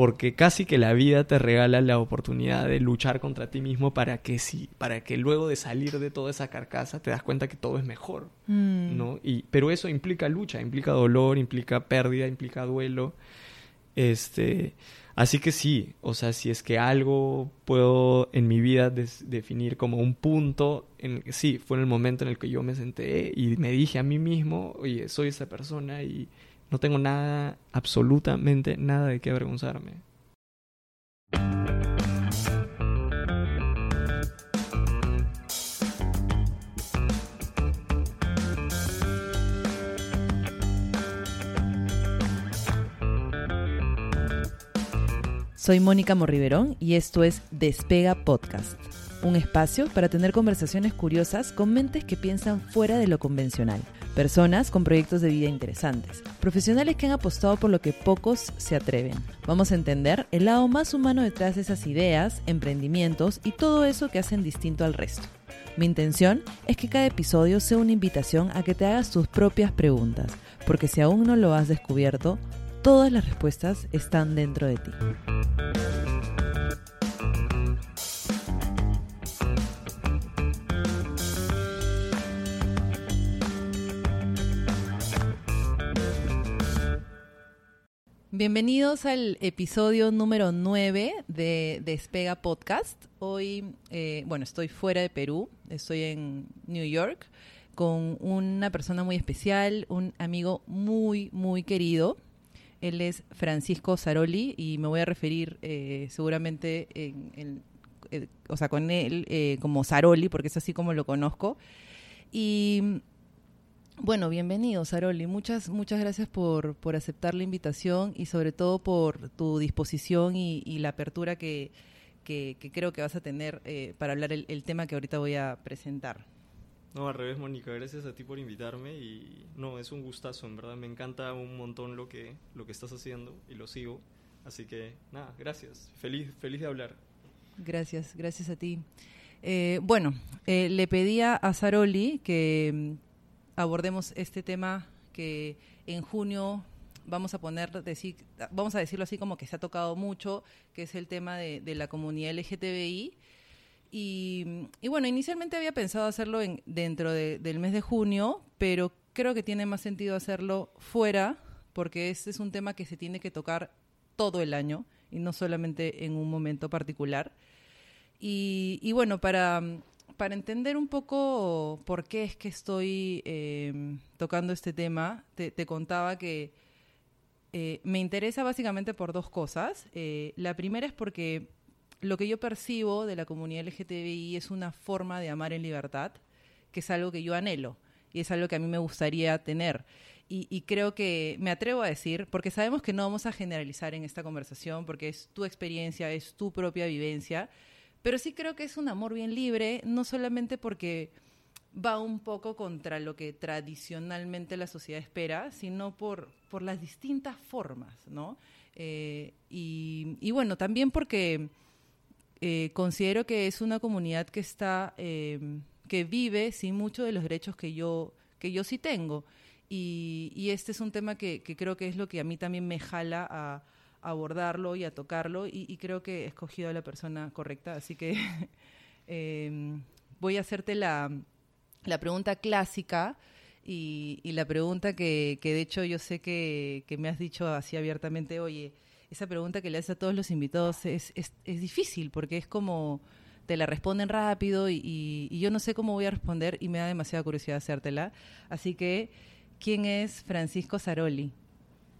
porque casi que la vida te regala la oportunidad de luchar contra ti mismo para que sí, para que luego de salir de toda esa carcasa te das cuenta que todo es mejor, Mm. ¿no? Y pero eso implica lucha, implica dolor, implica pérdida, implica duelo. Este, así que sí, o sea, si es que algo puedo en mi vida definir como un punto, en, sí, fue en el momento en el que yo me senté y me dije a mí mismo, oye, soy esa persona y no tengo nada, absolutamente nada de qué avergonzarme. Soy Mónica Morriverón y esto es Despega Podcast, un espacio para tener conversaciones curiosas con mentes que piensan fuera de lo convencional, personas con proyectos de vida interesantes, profesionales que han apostado por lo que pocos se atreven. Vamos a entender el lado más humano detrás de esas ideas, emprendimientos y todo eso que hacen distinto al resto. Mi intención es que cada episodio sea una invitación a que te hagas tus propias preguntas, porque si aún no lo has descubierto, todas las respuestas están dentro de ti. Bienvenidos al episodio número 9 de Despega Podcast. Hoy, eh, bueno, estoy fuera de Perú, estoy en New York con una persona muy especial, un amigo muy, muy querido. Él es Francisco Saroli y me voy a referir eh, seguramente en, eh, o sea, con él como Saroli, porque es así como lo conozco. Y bueno, bienvenido, Saroli. Muchas, muchas gracias por, por aceptar la invitación y sobre todo por tu disposición y, y la apertura que, que- que creo que vas a tener eh, para hablar el, el tema que ahorita voy a presentar. No, al revés, Mónica, gracias a ti por invitarme y no, es un gustazo, en verdad, me encanta un montón lo que, lo que estás haciendo y lo sigo, así que nada, gracias, feliz, feliz de hablar. Gracias, gracias a ti. Eh, bueno, eh, le pedía a Saroli que abordemos este tema que en junio vamos a poner, decir, vamos a decirlo así como que se ha tocado mucho, que es el tema de, la comunidad LGTBI. Y, bueno, inicialmente había pensado hacerlo en, dentro de- del mes de junio, pero creo que tiene más sentido hacerlo fuera, porque este es un tema que se tiene que tocar todo el año y no solamente en un momento particular. Y bueno, para, para entender un poco por qué es que estoy eh, tocando este tema, te, contaba que eh, me interesa básicamente por dos cosas. Eh, la primera es porque lo que yo percibo de la comunidad LGTBI es una forma de amar en libertad, que es algo que yo anhelo y es algo que a mí me gustaría tener. Y creo que me atrevo a decir, porque sabemos que no vamos a generalizar en esta conversación, porque es tu experiencia, es tu propia vivencia, pero sí creo que es un amor bien libre, no solamente porque va un poco contra lo que tradicionalmente la sociedad espera, sino por, por las distintas formas, ¿no? Eh, y, y bueno, también porque eh, considero que es una comunidad que está, eh, que vive sin muchos de los derechos que yo, que yo sí tengo. Y, y este es un tema que, que creo que es lo que a mí también me jala a, abordarlo y a tocarlo, y, creo que he escogido a la persona correcta, así que eh, voy a hacerte la, la pregunta clásica y, la pregunta que, que de hecho yo sé que, que me has dicho así abiertamente, oye, esa pregunta que le haces a todos los invitados es, es, difícil porque es como te la responden rápido y, y- yo no sé cómo voy a responder y me da demasiada curiosidad hacértela. Así que, ¿quién es Francisco Saroli?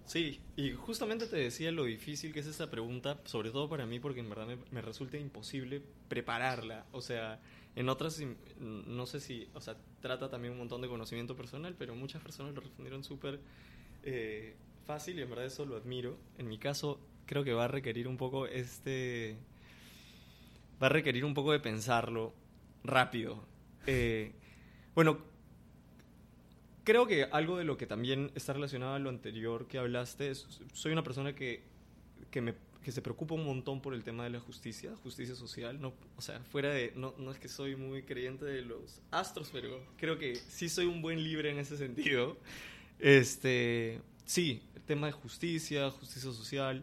Sí, y justamente te decía lo difícil que es esta pregunta, sobre todo para mí, porque en verdad me, resulta imposible prepararla. O sea, en otras, no sé si, o sea, trata también un montón de conocimiento personal, pero muchas personas lo respondieron súper eh, fácil y en verdad eso lo admiro. En mi caso, creo que va a requerir un poco este. Va a requerir un poco de pensarlo rápido. Eh, bueno, creo que algo de lo que también está relacionado a lo anterior que hablaste es, soy una persona que, que, me, que se preocupa un montón por el tema de la justicia, justicia social, no, o sea, fuera de, no, no es que soy muy creyente de los astros, pero creo que sí soy un buen libre en ese sentido. Este, sí, el tema de justicia, justicia social,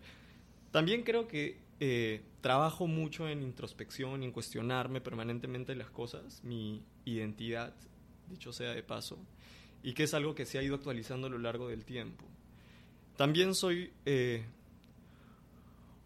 También creo que eh, trabajo mucho en introspección, en cuestionarme permanentemente las cosas, mi identidad, dicho sea de paso, y que es algo que se ha ido actualizando a lo largo del tiempo. También soy eh,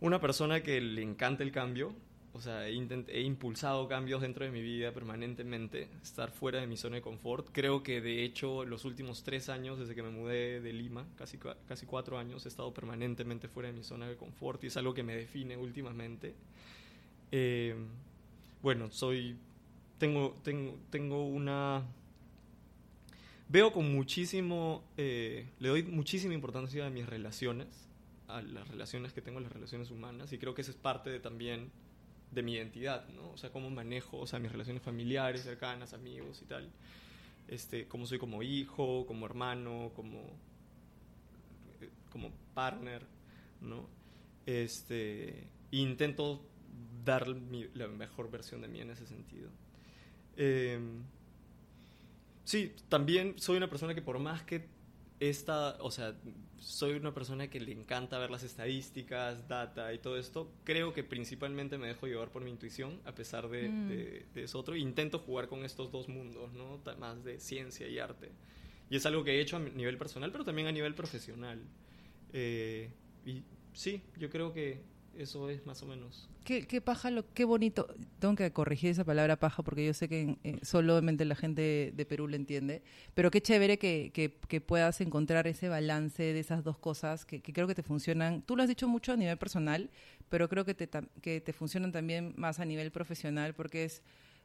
una persona que le encanta el cambio, o sea, he, he, impulsado cambios dentro de mi vida permanentemente, estar fuera de mi zona de confort. Creo que de hecho los últimos tres años, desde que me mudé de Lima, casi, casi cuatro años, he estado permanentemente fuera de mi zona de confort y es algo que me define últimamente. Eh, bueno, soy, tengo, tengo, tengo una... Veo con muchísimo, eh, le doy muchísima importancia a mis relaciones, a las relaciones que tengo, las relaciones humanas, y creo que eso es parte de también de mi identidad, ¿no? O sea, cómo manejo, o sea, mis relaciones familiares, cercanas, amigos y tal. Este, cómo soy como hijo, como hermano, como, como partner, ¿no? Este, intento dar la mejor versión de mí en ese sentido. Em, sí, también soy una persona que por más que esta, o sea, soy una persona que le encanta ver las estadísticas, data y todo esto. Creo que principalmente me dejo llevar por mi intuición, a pesar de, mm. eso otro. Intento jugar con estos dos mundos, ¿no? Más de ciencia y arte. Y es algo que he hecho a nivel personal, pero también a nivel profesional. Eh, y sí, yo creo que eso es más o menos. Qué, qué paja, lo, qué bonito. Tengo que corregir esa palabra paja porque yo sé que eh, solamente la gente de Perú lo entiende. Pero qué chévere que, que, puedas encontrar ese balance de esas dos cosas que, creo que te funcionan. Tú lo has dicho mucho a nivel personal, pero creo que te, que te funcionan también más a nivel profesional porque es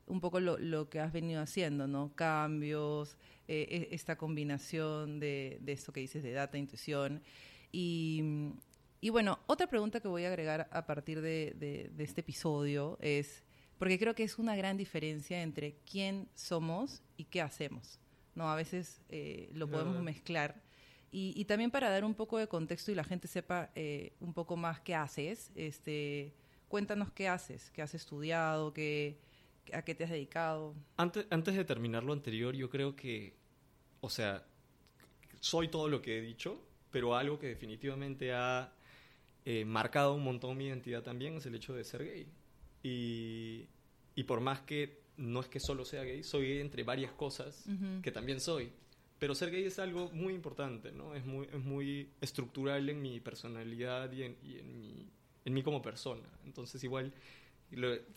un poco lo, lo que has venido haciendo, ¿no? Cambios, eh, e, esta combinación de, de esto que dices de data, intuición. Y, y bueno, otra pregunta que voy a agregar a partir de, este episodio es, porque creo que es una gran diferencia entre quién somos y qué hacemos. ¿no? A veces eh, lo podemos mezclar. Y, también para dar un poco de contexto y la gente sepa eh, un poco más qué haces, este, cuéntanos qué haces, qué has estudiado, qué, a qué te has dedicado. Antes, antes de terminar lo anterior, yo creo que, o sea, soy todo lo que he dicho, pero algo que definitivamente ha eh, marcado un montón mi identidad también es el hecho de ser gay. Y, y por más que no es que solo sea gay, soy gay entre varias cosas que también soy. Pero ser gay es algo muy importante, ¿no? Es muy, es muy estructural en mi personalidad y en, y en, mi, en mí como persona. Entonces igual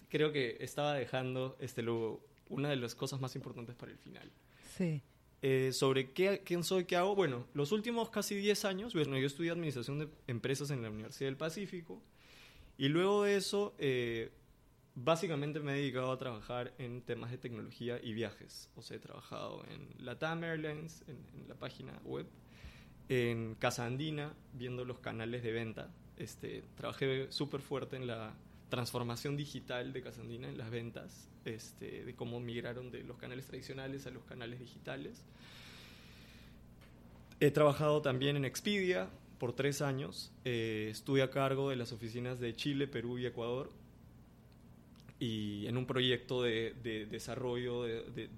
creo que estaba dejando este, lo, una de las cosas más importantes para el final. Sí. Eh, sobre qué, quién soy, qué hago. Bueno, los últimos casi 10 años, bueno, yo estudié Administración de Empresas en la Universidad del Pacífico y luego de eso, eh, básicamente me he dedicado a trabajar en temas de tecnología y viajes. O sea, he trabajado en Latam Airlines, en, la página web, en Casa Andina, viendo los canales de venta. Este, trabajé súper fuerte en la transformación digital de Casandina en las ventas, este, de cómo migraron de los canales tradicionales a los canales digitales. He trabajado también en Expedia por tres años. Eh, estuve a cargo de las oficinas de Chile, Perú y Ecuador. Y en un proyecto de, desarrollo de,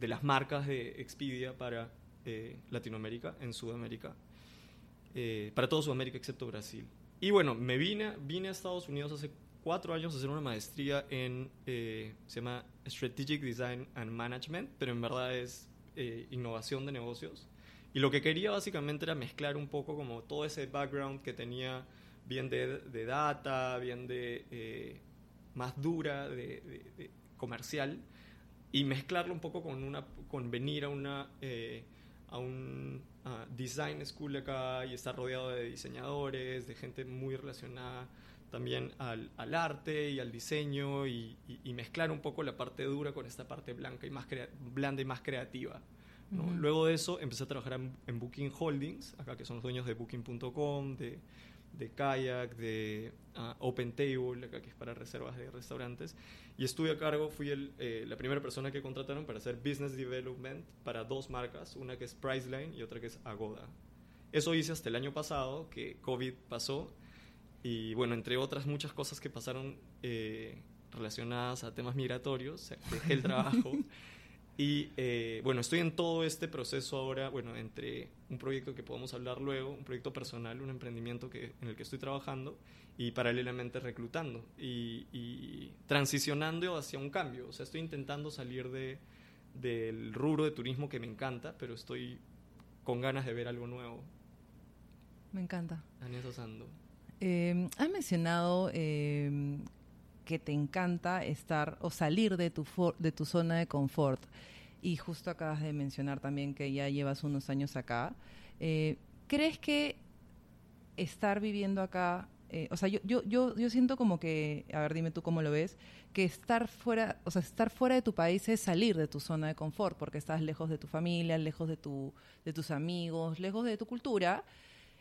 las marcas de Expedia para eh, Latinoamérica, en Sudamérica. Eh, para todo Sudamérica excepto Brasil. Y bueno, me vine, vine a Estados Unidos hace cuatro años a hacer una maestría en, eh, se llama Strategic Design and Management, pero en verdad es eh, innovación de negocios. Y lo que quería básicamente era mezclar un poco como todo ese background que tenía bien de, de data, bien de eh, más dura, de, comercial, y mezclarlo un poco con, una, con venir a una a un design school acá y estar rodeado de diseñadores, de gente muy relacionada también al, al arte y al diseño y, mezclar un poco la parte dura con esta parte blanca y más blanda y más creativa. Luego de eso empecé a trabajar en, Booking Holdings, acá que son los dueños de Booking.com, de, de Kayak, de uh, Open Table, acá que es para reservas de restaurantes. Y estuve a cargo, fui el, eh, la primera persona que contrataron para hacer business development para dos marcas, una que es Priceline y otra que es Agoda. Eso hice hasta el año pasado, que COVID pasó, y bueno, entre otras muchas cosas que pasaron eh, relacionadas a temas migratorios, dejé el trabajo. Y eh, bueno, estoy en todo este proceso ahora, bueno, entre un proyecto que podemos hablar luego, un proyecto personal, un emprendimiento que, en el que estoy trabajando y paralelamente reclutando y, y transicionando hacia un cambio. O sea, estoy intentando salir de, del rubro de turismo que me encanta, pero estoy con ganas de ver algo nuevo. Me encanta. Aneta Sando. Eh, has mencionado eh, que te encanta estar o salir de tu, de tu zona de confort. Y justo acabas de mencionar también que ya llevas unos años acá. Eh, ¿Crees que estar viviendo acá, eh, o sea, yo, yo, yo, yo siento como que, a ver, dime tú cómo lo ves, que estar fuera, o sea, estar fuera de tu país es salir de tu zona de confort, porque estás lejos de tu familia, lejos de, tu, de tus amigos, lejos de tu cultura,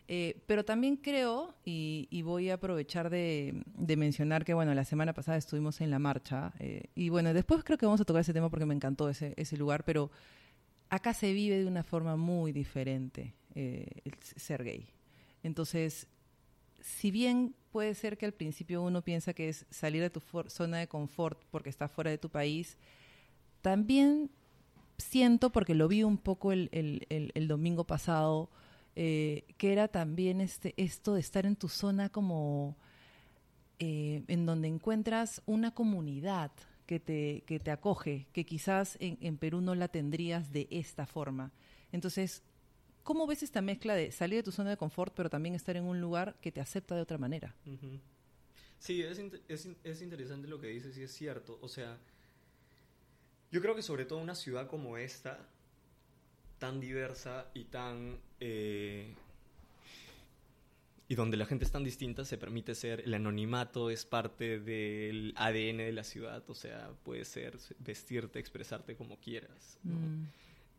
eh, pero también creo, y, voy a aprovechar de, mencionar que, bueno, la semana pasada estuvimos en la marcha, eh, y bueno, después creo que vamos a tocar ese tema porque me encantó ese, ese lugar, pero acá se vive de una forma muy diferente eh, el ser gay. Entonces, si bien puede ser que al principio uno piensa que es salir de tu zona de confort porque estás fuera de tu país, también siento, porque lo vi un poco el domingo pasado, eh, que era también este, esto de estar en tu zona como eh, en donde encuentras una comunidad que te, que te acoge, que quizás en, Perú no la tendrías de esta forma. Entonces, ¿cómo ves esta mezcla de salir de tu zona de confort, pero también estar en un lugar que te acepta de otra manera? Sí, es, es, es, interesante lo que dices y es cierto. O sea, yo creo que sobre todo una ciudad como esta, tan diversa y tan... Eh, y donde la gente es tan distinta, se permite ser, el anonimato es parte del ADN de la ciudad, o sea, puede ser vestirte, expresarte como quieras. Mm.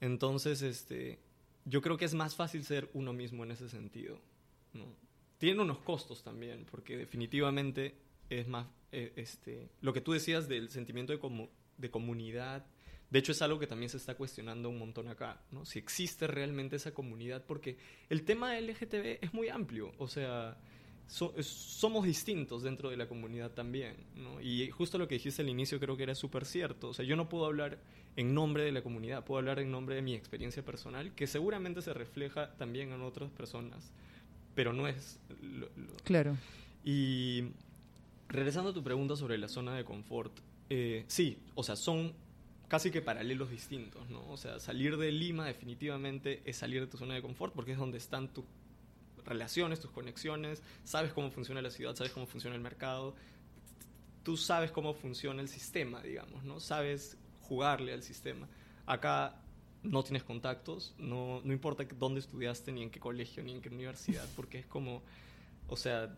Entonces, este, yo creo que es más fácil ser uno mismo en ese sentido. ¿no? Tiene unos costos también, porque definitivamente es más, eh, este, lo que tú decías del sentimiento de, de comunidad, de hecho, es algo que también se está cuestionando un montón acá, ¿no? Si existe realmente esa comunidad, porque el tema LGTB es muy amplio, o sea, somos distintos dentro de la comunidad también, ¿no? Y justo lo que dijiste al inicio creo que era súper cierto, o sea, yo no puedo hablar en nombre de la comunidad, puedo hablar en nombre de mi experiencia personal, que seguramente se refleja también en otras personas, pero no es... Claro. Y regresando a tu pregunta sobre la zona de confort, eh, sí, o sea, son casi que paralelos distintos, ¿no? O sea, salir de Lima definitivamente es salir de tu zona de confort porque es donde están tus relaciones, tus conexiones, sabes cómo funciona la ciudad, sabes cómo funciona el mercado, tú sabes cómo funciona el sistema, digamos, ¿no? Sabes jugarle al sistema. Acá no tienes contactos, no, no importa dónde estudiaste, ni en qué colegio, ni en qué universidad, porque es como, o sea,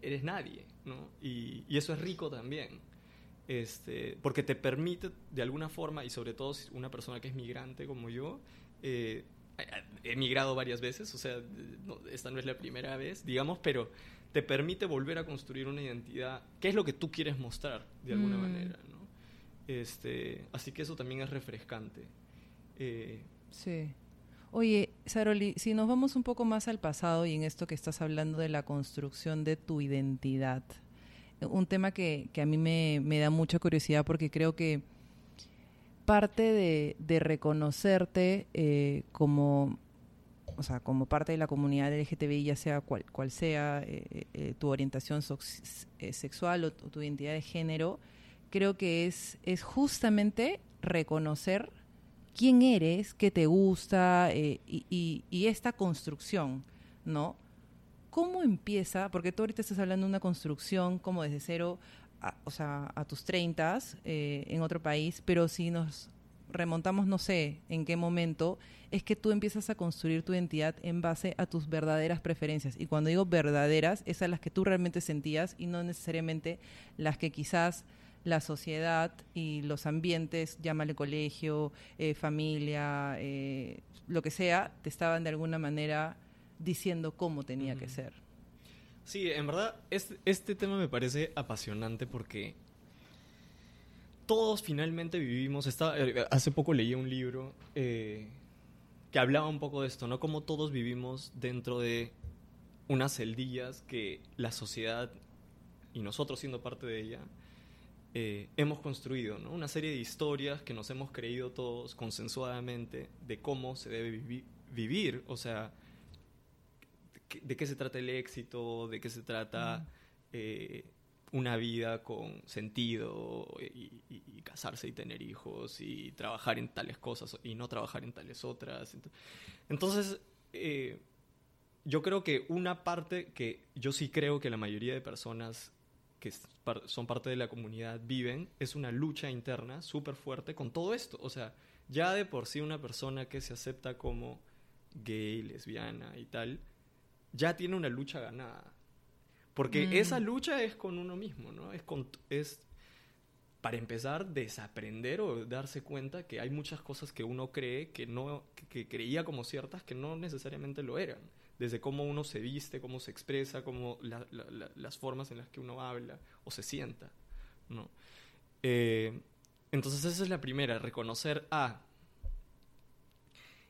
eres nadie, ¿no? Y, y eso es rico también este, porque te permite de alguna forma, y sobre todo si una persona que es migrante como yo, eh, he migrado varias veces, o sea, esta no es la primera vez, digamos, pero te permite volver a construir una identidad, ¿qué es lo que tú quieres mostrar de alguna mm. manera? ¿no? Este, así que eso también es refrescante. Eh, sí. Oye, Saroli, si nos vamos un poco más al pasado y en esto que estás hablando de la construcción de tu identidad, un tema que, que a mí me, me, da mucha curiosidad porque creo que parte de, reconocerte eh, como, o sea, como parte de la comunidad LGTBI, ya sea cual, cual sea eh, eh, tu orientación sexual o tu, identidad de género, creo que es, es justamente reconocer quién eres, qué te gusta y, y, y esta construcción, ¿no? ¿Cómo empieza? Porque tú ahorita estás hablando de una construcción como desde cero, o sea, a tus 30 eh, en otro país, pero si nos remontamos, no sé en qué momento, es que tú empiezas a construir tu identidad en base a tus verdaderas preferencias. Y cuando digo verdaderas, es a las que tú realmente sentías y no necesariamente las que quizás la sociedad y los ambientes, llámale colegio, eh, familia, eh, lo que sea, te estaban de alguna manera diciendo cómo tenía que ser. Sí, en verdad, este, este tema me parece apasionante porque todos finalmente vivimos. Eh, hace poco leí un libro eh, que hablaba un poco de esto, ¿no? Como todos vivimos dentro de unas celdillas que la sociedad y nosotros siendo parte de ella eh, hemos construido, ¿no? Una serie de historias que nos hemos creído todos consensuadamente de cómo se debe vivir, o sea, de qué se trata el éxito, de qué se trata eh, una vida con sentido y, casarse y tener hijos y trabajar en tales cosas y no trabajar en tales otras. Entonces, eh, yo creo que una parte que yo sí creo que la mayoría de personas que son parte de la comunidad viven es una lucha interna súper fuerte con todo esto. O sea, ya de por sí una persona que se acepta como gay, lesbiana y tal, ya tiene una lucha ganada. Porque mm. esa lucha es con uno mismo, ¿no? Es, con, es, para empezar, desaprender o darse cuenta que hay muchas cosas que uno cree que, no, que, creía como ciertas que no necesariamente lo eran. Desde cómo uno se viste, cómo se expresa, cómo las formas en las que uno habla o se sienta, ¿no? Eh, entonces esa es la primera, reconocer a... Ah,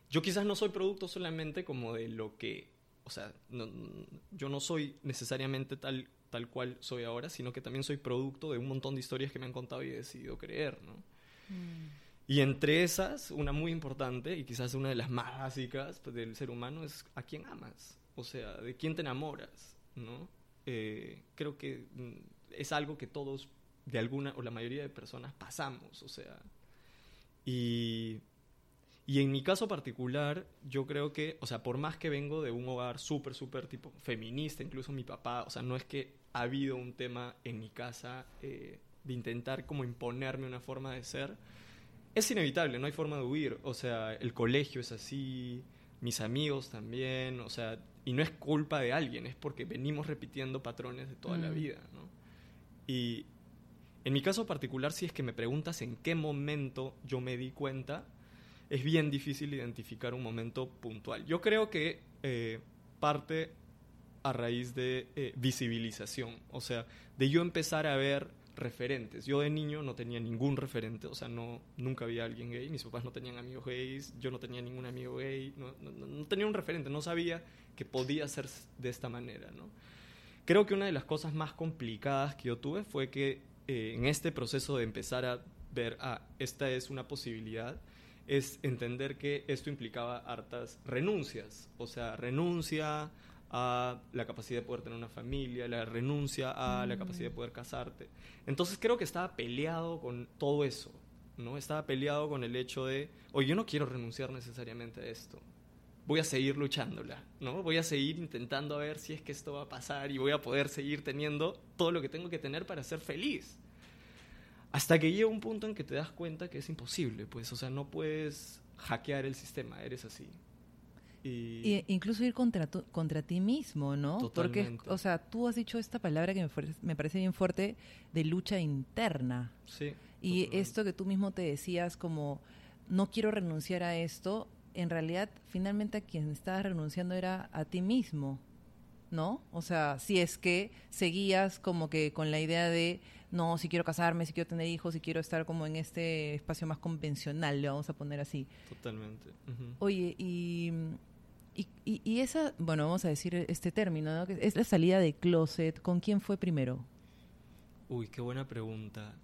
yo quizás no soy producto solamente como de lo que o sea, yo no soy necesariamente tal, tal cual soy ahora, sino que también soy producto de un montón de historias que me han contado y he decidido creer, ¿no? Mm. Y entre esas, una muy importante y quizás una de las más básicas pues, del ser humano es a quién amas, o sea, de quién te enamoras, ¿no? Eh, creo que mm, es algo que todos, de alguna o la mayoría de personas, pasamos, o sea, y y en mi caso particular, yo creo que, o sea, por más que vengo de un hogar súper, súper tipo feminista, incluso mi papá, o sea, no es que ha habido un tema en mi casa eh, de intentar como imponerme una forma de ser, es inevitable, no hay forma de huir, o sea, el colegio es así, mis amigos también, o sea, y no es culpa de alguien, es porque venimos repitiendo patrones de toda la mm. vida, ¿no? Y en mi caso particular, si es que me preguntas en qué momento yo me di cuenta, es bien difícil identificar un momento puntual. Yo creo que eh, parte a raíz de eh, visibilización, o sea, de yo empezar a ver referentes. Yo de niño no tenía ningún referente, o sea, no, nunca había alguien gay, mis papás no tenían amigos gays, yo no tenía ningún amigo gay, no, no, tenía un referente, no sabía que podía ser de esta manera, ¿no? Creo que una de las cosas más complicadas que yo tuve fue que eh, en este proceso de empezar a ver, ah, esta es una posibilidad, es entender que esto implicaba hartas renuncias, o sea, renuncia a la capacidad de poder tener una familia, la renuncia a la capacidad de mm. poder casarte. Entonces creo que estaba peleado con todo eso, ¿no? Estaba peleado con el hecho de, oye, yo no quiero renunciar necesariamente a esto. Voy a seguir luchándola, ¿no? Voy a seguir intentando a ver si es que esto va a pasar y voy a poder seguir teniendo todo lo que tengo que tener para ser feliz. Hasta que llega un punto en que te das cuenta que es imposible, pues, o sea, no puedes hackear el sistema, eres así. Y... incluso ir contra, contra ti mismo, ¿no? Totalmente. Porque, o sea, tú has dicho esta palabra que me, me parece bien fuerte de lucha interna. Sí. Y esto que tú mismo te decías como, no quiero renunciar a esto, en realidad, finalmente a quien estabas renunciando era a ti mismo, ¿no? O sea, si es que seguías como que con la idea de no, si quiero casarme, si quiero tener hijos, si quiero estar como en este espacio más convencional, le vamos a poner así. Totalmente. Oye, y, y, esa, bueno, vamos a decir este término, ¿no? es la salida de closet, ¿con quién fue primero? Uy, qué buena pregunta.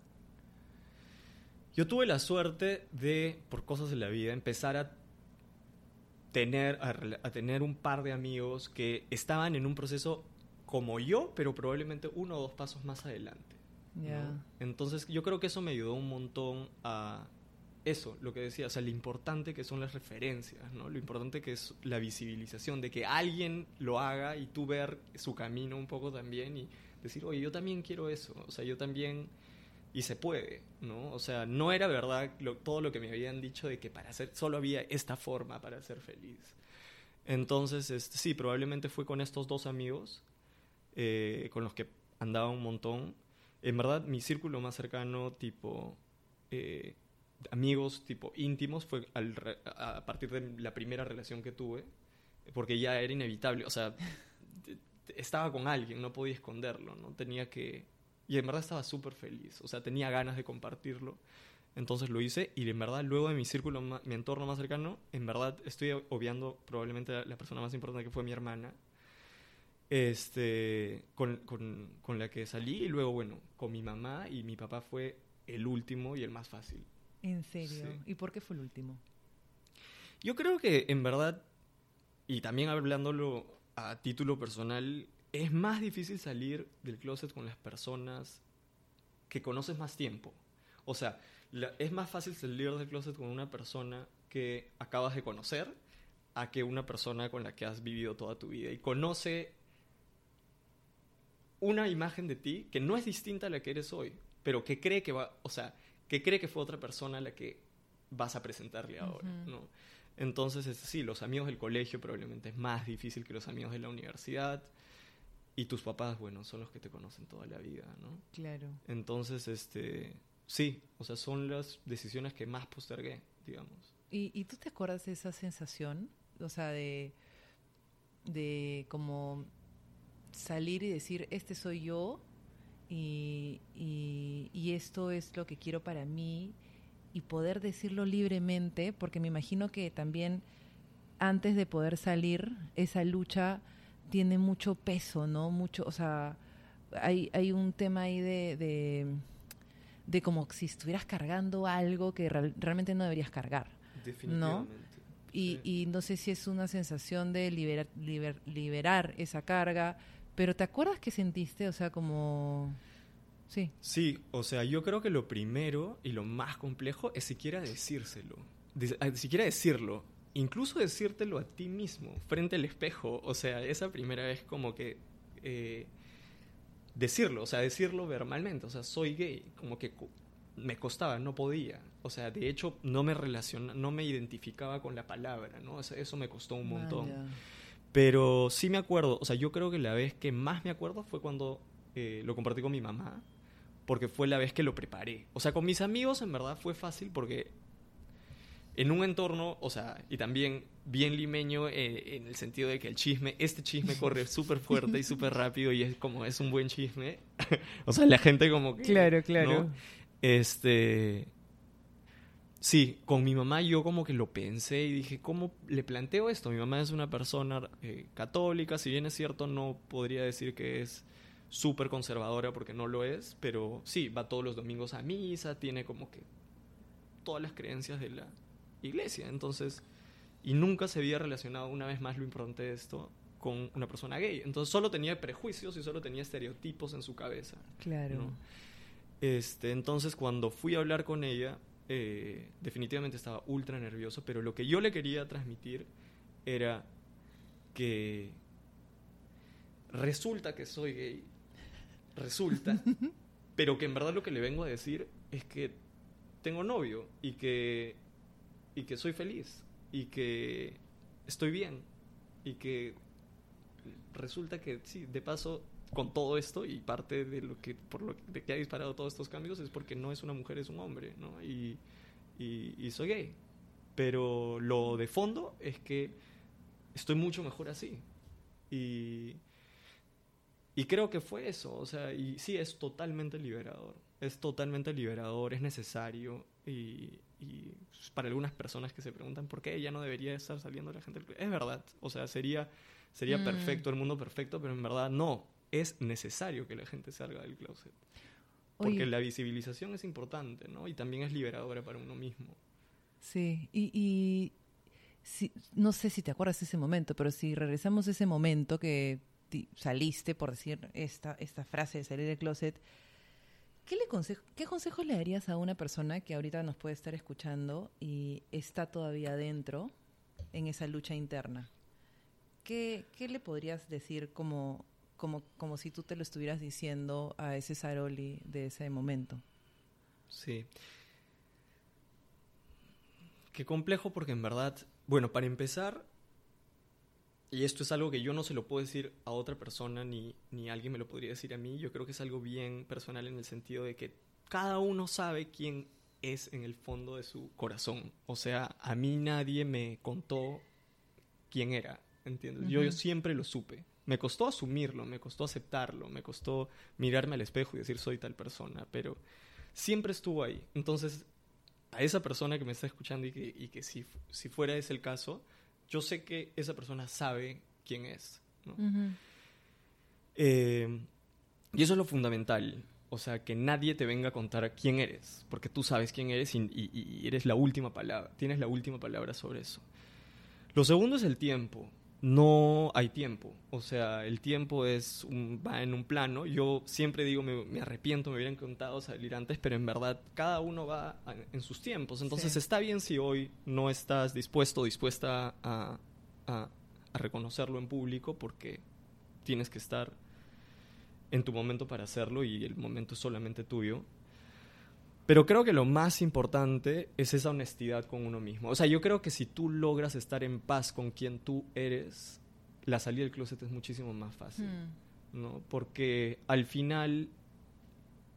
Yo tuve la suerte de, por cosas de la vida, empezar a tener, a tener un par de amigos que estaban en un proceso como yo, pero probablemente uno o dos pasos más adelante. Entonces yo creo que eso me ayudó un montón a eso, lo que decía, o sea, lo importante que son las referencias, ¿no? Lo importante que es la visibilización, de que alguien lo haga y tú ver su camino un poco también y decir, oye, yo también quiero eso, o sea, yo también... Y se puede, ¿no? O sea, no era verdad todo lo que me habían dicho de que para ser, solo había esta forma para ser feliz. Entonces, este, sí, probablemente fue con estos dos amigos eh, con los que andaba un montón en verdad mi círculo más cercano, tipo eh, amigos, tipo íntimos, fue a partir de la primera relación que tuve, porque ya era inevitable, o sea, estaba con alguien, no podía esconderlo, no tenía que... Y en verdad estaba súper feliz, o sea, tenía ganas de compartirlo. Entonces lo hice y en verdad luego de mi círculo, mi entorno más cercano, en verdad estoy obviando probablemente la persona más importante que fue mi hermana. Este, con, con, con la que salí y luego, bueno, con mi mamá y mi papá fue el último y el más fácil. ¿En serio? Sí. ¿Y por qué fue el último? Yo creo que en verdad, y también hablándolo a título personal, es más difícil salir del closet con las personas que conoces más tiempo. O sea, la- es más fácil salir del closet con una persona que acabas de conocer a que una persona con la que has vivido toda tu vida y conoce una imagen de ti que no es distinta a la que eres hoy, pero que cree que va, o sea, que cree que fue otra persona a la que vas a presentarle ahora. ¿no? Entonces, es- sí, los amigos del colegio probablemente es más difícil que los amigos de la universidad y tus papás, bueno, son los que te conocen toda la vida, ¿no? Claro. Entonces, este, sí, o sea, son las decisiones que más postergué, digamos. ¿Y, y tú te acuerdas de esa sensación? O sea, de, de como salir y decir, este soy yo y, y, y esto es lo que quiero para mí y poder decirlo libremente, porque me imagino que también antes de poder salir, esa lucha tiene mucho peso, ¿no? Mucho, o sea, hay, hay un tema ahí de, de, de como si estuvieras cargando algo que real- realmente no deberías cargar. Definitivamente. Y, Sí. y no sé si es una sensación de liberar, liber- liberar esa carga, pero ¿te acuerdas que sentiste? O sea, como... Sí, Sí, o sea, yo creo que lo primero y lo más complejo es siquiera decírselo. De- a- siquiera decirlo. Incluso decírtelo a ti mismo, frente al espejo. O sea, esa primera vez como que... eh, decirlo, o sea, decirlo verbalmente. O sea, soy gay. Como que me costaba, no podía. O sea, de hecho, no me relaciona, no me identificaba con la palabra, ¿no? O sea, eso me costó un montón. Vaya. Pero sí me acuerdo, o sea, yo creo que la vez que más me acuerdo fue cuando eh, lo compartí con mi mamá, porque fue la vez que lo preparé. O sea, con mis amigos en verdad fue fácil porque en un entorno, o sea, y también bien limeño eh, en el sentido de que el chisme, este chisme corre súper fuerte y súper rápido y es como es un buen chisme. o sea, la gente como que... Claro, claro. ¿no? Este. Sí, con mi mamá yo como que lo pensé y dije, ¿cómo le planteo esto? Mi mamá es una persona eh, católica, si bien es cierto, no podría decir que es súper conservadora porque no lo es, pero sí, va todos los domingos a misa, tiene como que todas las creencias de la iglesia, entonces, y nunca se había relacionado, una vez más lo importante de esto, con una persona gay, entonces solo tenía prejuicios y solo tenía estereotipos en su cabeza. Claro. ¿no? Este, entonces, cuando fui a hablar con ella, eh, definitivamente estaba ultra nervioso, pero lo que yo le quería transmitir era que resulta que soy gay, resulta, pero que en verdad lo que le vengo a decir es que tengo novio y que, y que soy feliz y que estoy bien y que resulta que sí, de paso con todo esto y parte de lo que por lo de que ha disparado todos estos cambios es porque no es una mujer es un hombre no y, y, y soy gay. Pero lo de fondo es que estoy mucho mejor así. Y y creo que fue eso o sea y sí es totalmente liberador. Es totalmente liberador es necesario. Y, y para algunas personas que se preguntan por qué ella no debería estar saliendo la gente del closet, es verdad o sea sería sería Mm. perfecto el mundo perfecto pero en verdad no es necesario que la gente salga del closet. Porque Oye, la visibilización es importante no y también es liberadora para uno mismo. Sí, y, y si- no sé si te acuerdas de ese momento, pero si regresamos a ese momento que saliste, por decir esta, esta frase de salir del closet, ¿qué, le consejo, ¿qué consejos le darías a una persona que ahorita nos puede estar escuchando y está todavía adentro en esa lucha interna? ¿Qué, qué le podrías decir como, como, como si tú te lo estuvieras diciendo a ese Saroli de ese momento? Sí. Qué complejo porque en verdad, bueno, para empezar, y esto es algo que yo no se lo puedo decir a otra persona ni, ni alguien me lo podría decir a mí, yo creo que es algo bien personal en el sentido de que cada uno sabe quién es en el fondo de su corazón. O sea, a mí nadie me contó quién era, ¿entiendes? Yo, yo Ujú. siempre lo supe. Me costó asumirlo, me costó aceptarlo, me costó mirarme al espejo y decir soy tal persona, pero siempre estuvo ahí. Entonces, a esa persona que me está escuchando y que, y que si, si fuera ese el caso, yo sé que esa persona sabe quién es. ¿no? Eh, y eso es lo fundamental. O sea, que nadie te venga a contar quién eres, porque tú sabes quién eres y, y eres la última palabra, tienes la última palabra sobre eso. Lo segundo es el tiempo no hay tiempo. O sea, el tiempo es un, va en un plano. Yo siempre digo, me, arrepiento, me hubieran contado salir antes, pero en verdad cada uno va en sus tiempos. Entonces está bien si hoy no estás dispuesto o dispuesta a, a, reconocerlo en público porque tienes que estar en tu momento para hacerlo y el momento es solamente tuyo. Pero creo que lo más importante es esa honestidad con uno mismo. O sea, yo creo que si tú logras estar en paz con quien tú eres, la salida del closet es muchísimo más fácil. Hmm. ¿no? Porque al final,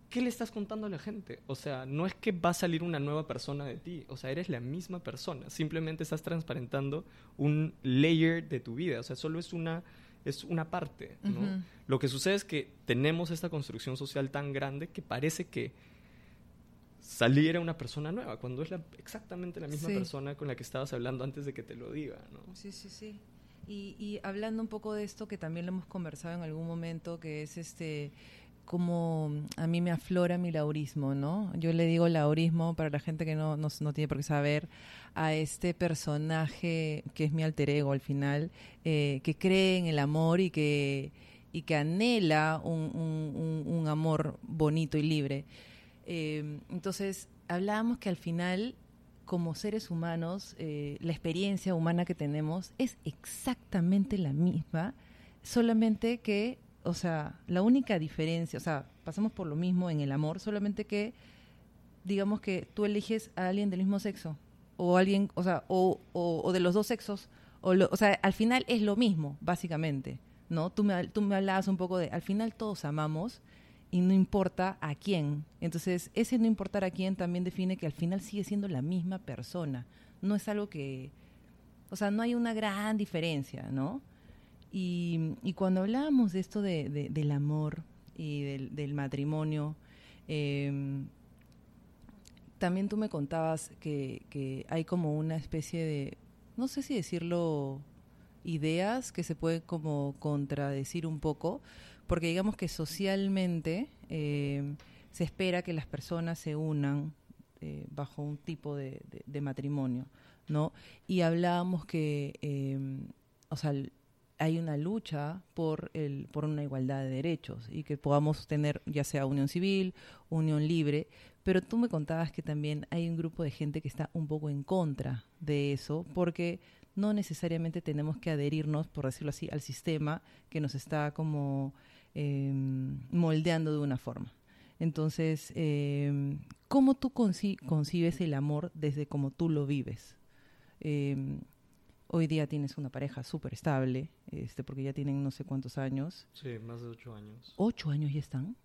¿qué le estás contando a la gente? O sea, no es que va a salir una nueva persona de ti. O sea, eres la misma persona. Simplemente estás transparentando un layer de tu vida. O sea, solo es una es una parte, ¿no? Lo que sucede es que tenemos esta construcción social tan grande que parece que salir a una persona nueva, cuando es exactamente la misma persona con la que estabas hablando antes de que te lo diga, ¿no? Sí, sí, sí. Y, y, hablando un poco de esto que también lo hemos conversado en algún momento, que es este como a mí me aflora mi laurismo, ¿no? Yo le digo laurismo para la gente que no, no, tiene por qué saber a este personaje que es mi alter ego al final, eh, que cree en el amor y que, y que anhela un, un, un amor bonito y libre. Eh, entonces, hablábamos que al final, como seres humanos, eh, la experiencia humana que tenemos es exactamente la misma, solamente que, o sea, la única diferencia, o sea, pasamos por lo mismo en el amor, solamente que, digamos que tú eliges a alguien del mismo sexo, o alguien, o sea, o, de los dos sexos, o, o sea, al final es lo mismo, básicamente, ¿no? Tú me, tú me hablabas un poco de, al final todos amamos, y no importa a quién. Entonces, ese no importar a quién también define que al final sigue siendo la misma persona. No es algo que, o sea, no hay una gran diferencia, ¿no? Y, y cuando hablábamos de esto de, del amor y del, del matrimonio, em, también tú me contabas que, que hay como una especie de, no sé si decirlo, ideas que se pueden como contradecir un poco, porque digamos que socialmente eh, se espera que las personas se unan eh, bajo un tipo de, matrimonio, ¿no? Y hablábamos que, em, o sea, hay una lucha por, el, por una igualdad de derechos y que podamos tener ya sea unión civil, unión libre, pero tú me contabas que también hay un grupo de gente que está un poco en contra de eso, porque no necesariamente tenemos que adherirnos, por decirlo así, al sistema que nos está como Em, moldeando de una forma. Entonces, em, ¿cómo tú concibes el amor desde como tú lo vives? Em, hoy día tienes una pareja súper estable, este, porque ya tienen no sé cuántos años. Sí, más de ocho años. ¿Ocho años ya están?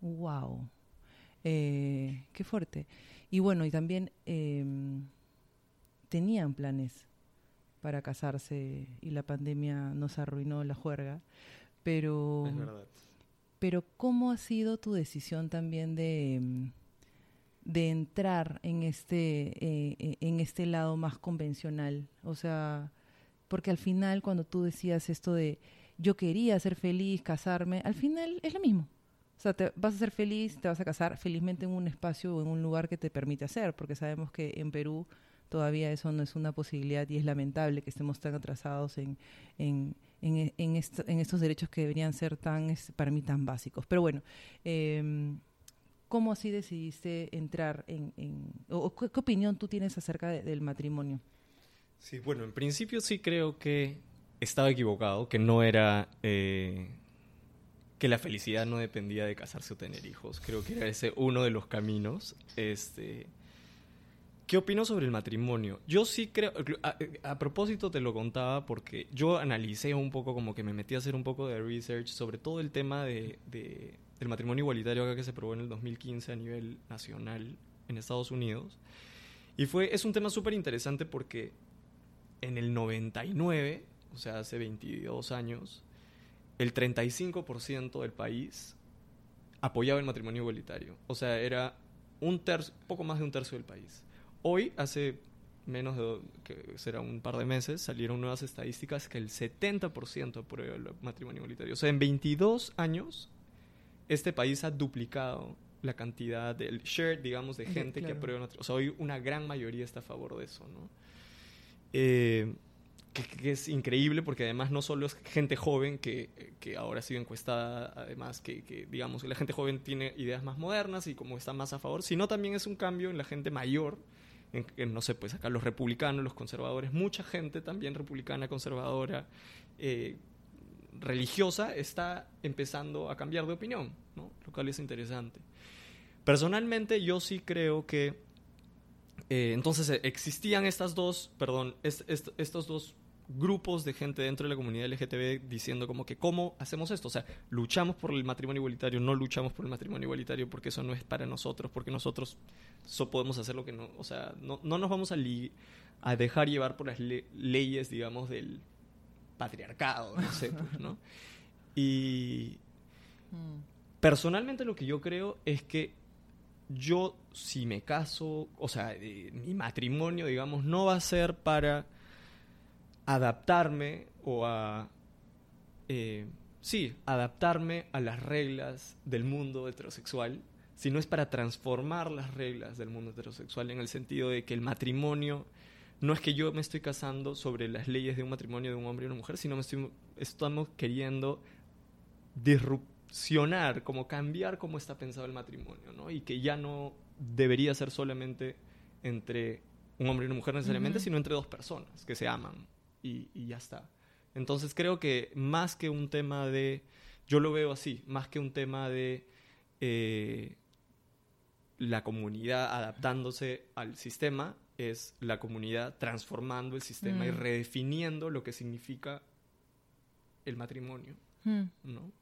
¡Wow! Eh, ¡Qué fuerte! Y bueno, y también tenían planes para casarse y la pandemia nos arruinó la juerga. Pero, pero ¿cómo ha sido tu decisión también de, mm, de entrar en este, eh, eh, en este lado más convencional? O sea, porque al final cuando tú decías esto de yo quería ser feliz, casarme, al final es lo mismo. O sea, te vas a ser feliz, te vas a casar felizmente en un espacio o en un lugar que te permite hacer, porque sabemos que en Perú todavía eso no es una posibilidad y es lamentable que estemos tan atrasados en, en, en, en, estos derechos que deberían ser tan, para mí, tan básicos. Pero bueno, eh, ¿cómo así decidiste entrar en... o, ¿qué, opinión tú tienes acerca del matrimonio? Sí, bueno, en principio sí creo que estaba equivocado, que no era... Eh, que la felicidad no dependía de casarse o tener hijos. Creo que era ese uno de los caminos. Este, ¿Qué opino sobre el matrimonio? Yo sí creo, a, propósito te lo contaba porque yo analicé un poco, como que me metí a hacer un poco de research sobre todo el tema de, del matrimonio igualitario acá que se probó en el 2015 a nivel nacional en Estados Unidos. Y fue, es un tema súper interesante porque en el 99, o sea, hace 22 años, el 35% del país apoyaba el matrimonio igualitario. O sea, era un tercio, poco más de un tercio del país. Hoy, hace menos de que será un par de meses, salieron nuevas estadísticas que el 70% aprueba el matrimonio igualitario. O sea, en 22 años, este país ha duplicado la cantidad del share, digamos, de gente que aprueba matrimonio. O sea, hoy una gran mayoría está a favor de eso, ¿no? Eh, que, es increíble porque además no solo es gente joven que, que ahora ha sido encuestada, además que, que, digamos la gente joven tiene ideas más modernas y como está más a favor, sino también es un cambio en la gente mayor, no sé, pues acá los republicanos, los conservadores, mucha gente también republicana, conservadora, eh, religiosa, está empezando a cambiar de opinión, ¿no? lo cual es interesante. Personalmente yo sí creo que eh, entonces existían estas dos, perdón, estos dos grupos de gente dentro de la comunidad LGTB diciendo como que cómo hacemos esto, o sea, luchamos por el matrimonio igualitario, no luchamos por el matrimonio igualitario porque eso no es para nosotros, porque nosotros so podemos hacer lo que no, o sea, no, no nos vamos a, a dejar llevar por las leyes, digamos, del patriarcado, no sé, pues, ¿no? Y mm. personalmente lo que yo creo es que yo si me caso, o sea, eh, mi matrimonio, digamos, no va a ser para adaptarme o a... Eh, sí, adaptarme a las reglas del mundo heterosexual, sino es para transformar las reglas del mundo heterosexual en el sentido de que el matrimonio no es que yo me estoy casando sobre las leyes de un matrimonio de un hombre y una mujer, sino me estoy, estamos queriendo disrupcionar, como cambiar cómo está pensado el matrimonio, ¿no? Y que ya no debería ser solamente entre un hombre y una mujer necesariamente, sino entre dos personas que se aman y, ya está. Entonces creo que más que un tema de, yo lo veo así, más que un tema de eh, la comunidad adaptándose al sistema, es la comunidad transformando el sistema y mm. redefiniendo lo que significa el matrimonio. Mm. ¿no?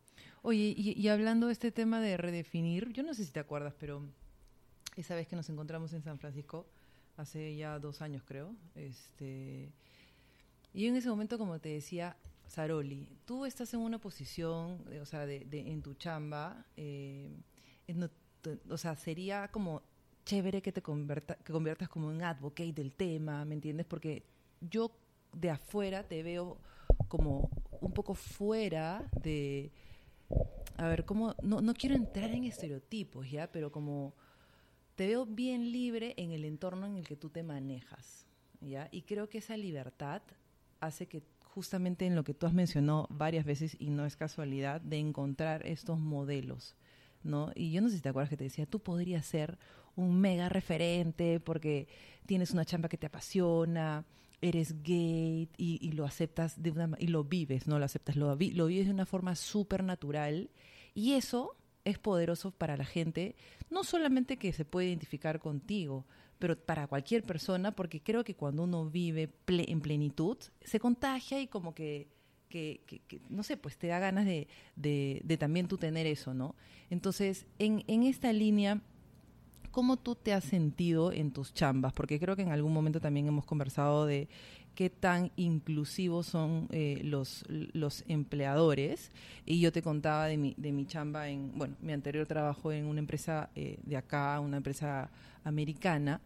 Oye, y, y, hablando de este tema de redefinir, yo no sé si te acuerdas, pero esa vez que nos encontramos en San Francisco, hace ya dos años creo, este, y en ese momento, como te decía, Saroli, tú estás en una posición, eh, o sea, de, en tu chamba, eh, o sea, sería como chévere que te converta, que conviertas como un advocate del tema, ¿me entiendes? Porque yo de afuera te veo como un poco fuera de, a ver, como, no, no quiero entrar en estereotipos, ¿ya? Pero como te veo bien libre en el entorno en el que tú te manejas, ¿ya? Y creo que esa libertad hace que justamente en lo que tú has mencionado varias veces, y no es casualidad, de encontrar estos modelos, ¿no? Y yo no sé si te acuerdas que te decía, tú podrías ser un mega referente porque tienes una chamba que te apasiona, eres gay y, lo aceptas de una y lo vives, no lo aceptas, lo, lo vives de una forma súper natural y eso es poderoso para la gente, no solamente que se puede identificar contigo, pero para cualquier persona, porque creo que cuando uno vive en plenitud, se contagia y como que, que, no sé, pues te da ganas de, de, también tú tener eso, ¿no? Entonces, en, en esta línea, ¿cómo tú te has sentido en tus chambas? Porque creo que en algún momento también hemos conversado de qué tan inclusivos son eh, los, los empleadores. Y yo te contaba de mi, de mi chamba en, bueno, mi anterior trabajo en una empresa eh, de acá, una empresa americana.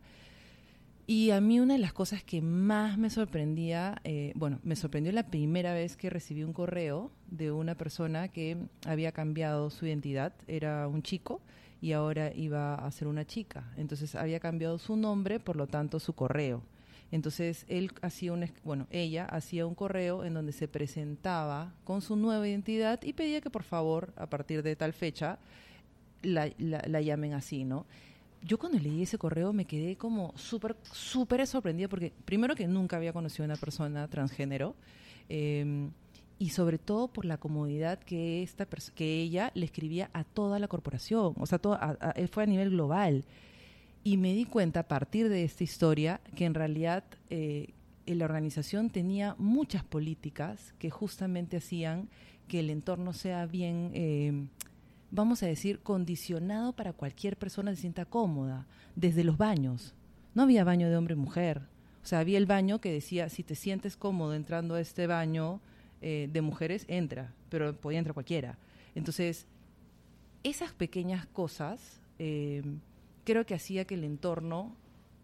Y a mí una de las cosas que más me sorprendía, eh, bueno, me sorprendió la primera vez que recibí un correo de una persona que había cambiado su identidad, era un chico y ahora iba a ser una chica. Entonces había cambiado su nombre, por lo tanto su correo. Entonces él hacía un, bueno, ella hacía un correo en donde se presentaba con su nueva identidad y pedía que por favor a partir de tal fecha la, la, llamen así, ¿no? Yo cuando leí ese correo me quedé como súper, súper sorprendida porque primero que nunca había conocido a una persona transgénero em, y sobre todo por la comodidad que, esta que ella le escribía a toda la corporación, o sea, todo, fue a nivel global. Y me di cuenta a partir de esta historia que en realidad eh, la organización tenía muchas políticas que justamente hacían que el entorno sea bien, eh, vamos a decir, condicionado para cualquier persona se sienta cómoda, desde los baños. No había baño de hombre y mujer. O sea, había el baño que decía, si te sientes cómodo entrando a este baño eh, de mujeres, entra, pero podía entrar cualquiera. Entonces, esas pequeñas cosas creo que hacía que el entorno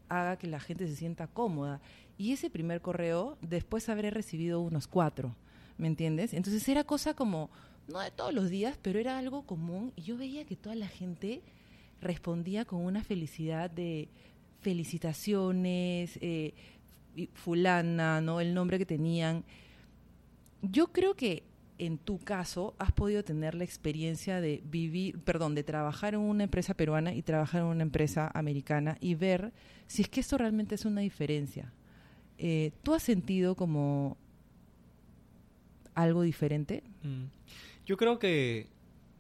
haga que la gente se sienta cómoda. Y ese primer correo, después habré recibido unos cuatro, ¿me entiendes? Entonces era cosa como, no de todos los días, pero era algo común y yo veía que toda la gente respondía con una felicidad de felicitaciones, eh, fulana, ¿no? El nombre que tenían. Yo creo que en tu caso has podido tener la experiencia de vivir, perdón, de trabajar en una empresa peruana y trabajar en una empresa americana y ver si es que esto realmente es una diferencia. Eh, ¿Tú has sentido como algo diferente? Mm. Yo creo que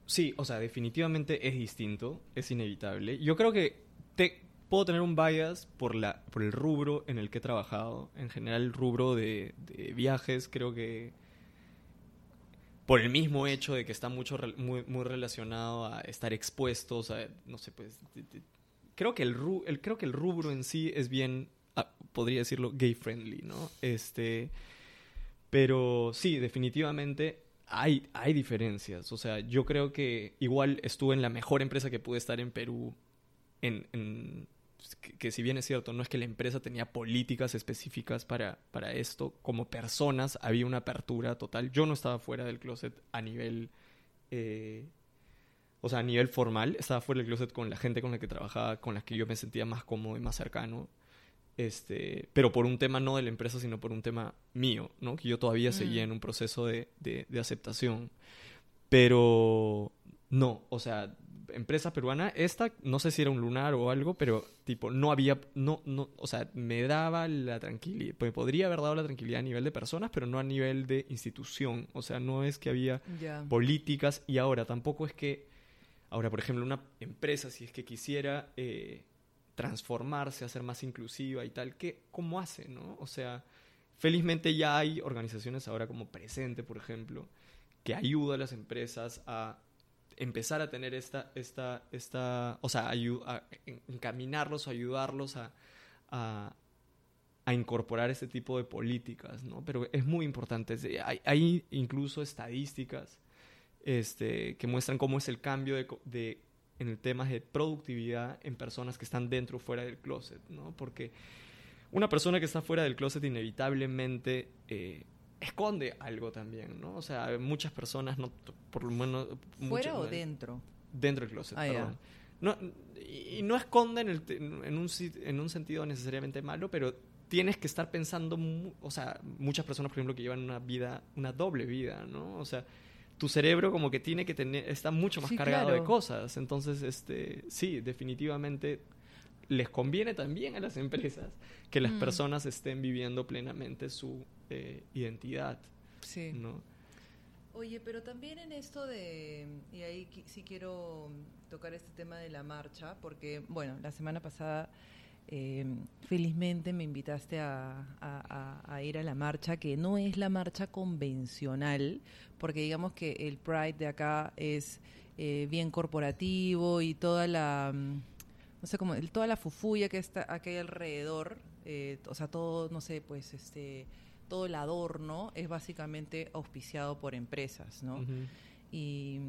sí, o sea, definitivamente es distinto, es inevitable. Yo creo que te, puedo tener un bias por, la, por el rubro en el que he trabajado. En general, el rubro de, viajes, creo que por el mismo hecho de que está mucho muy, muy relacionado a estar expuestos no sé, pues, creo que el, el, creo que el rubro en sí es bien, ah, podría decirlo, gay friendly, ¿no? Este, pero sí, definitivamente hay, hay diferencias. O sea, yo creo que igual estuve en la mejor empresa que pude estar en Perú. En, pues, que, si bien es cierto, no es que la empresa tenía políticas específicas para, para esto, como personas había una apertura total. Yo no estaba fuera del closet a nivel... Eh, o sea, a nivel formal, estaba fuera del closet con la gente con la que trabajaba, con la que yo me sentía más cómodo y más cercano. Este, pero por un tema no de la empresa, sino por un tema mío, ¿no? Que yo todavía seguía mm. en un proceso de, de, aceptación. Pero no, o sea, empresa peruana, esta, no sé si era un lunar o algo, pero tipo, no había, no, no, o sea, me daba la tranquilidad, me podría haber dado la tranquilidad a nivel de personas, pero no a nivel de institución, o sea, no es que había políticas y ahora tampoco es que, ahora, por ejemplo, una empresa, si es que quisiera... Eh, transformarse, a ser más inclusiva y tal, que ¿cómo hace, no? O sea, felizmente ya hay organizaciones ahora como Presente, por ejemplo, que ayuda a las empresas a empezar a tener esta, esta, esta o sea, a encaminarlos, ayudarlos a, a, incorporar este tipo de políticas, ¿no? Pero es muy importante. Hay, incluso estadísticas este, que muestran cómo es el cambio de en el tema de productividad en personas que están dentro o fuera del closet, ¿no? Porque una persona que está fuera del closet inevitablemente eh, esconde algo también, ¿no? O sea, muchas personas, no, por lo menos... ¿Fuera o dentro? Dentro del closet, ah, perdón. No, y no esconde en, en, un, en un sentido necesariamente malo, pero tienes que estar pensando, o sea, muchas personas, por ejemplo, que llevan una vida, una doble vida, ¿no? O sea, tu cerebro como que tiene que tener, está mucho más cargado de cosas. Entonces, este, sí, definitivamente les conviene también a las empresas que las mm. personas estén viviendo plenamente su eh, identidad. Sí. ¿no? Oye, pero también en esto de, y ahí sí quiero tocar este tema de la marcha, porque, bueno, la semana pasada eh, felizmente me invitaste a, ir a la marcha, que no es la marcha convencional, porque digamos que el Pride de acá es eh, bien corporativo y toda la, mm, no sé cómo, toda la fufuya que está aquí alrededor, eh, o sea, todo, no sé, pues este, todo el adorno es básicamente auspiciado por empresas, ¿no? Y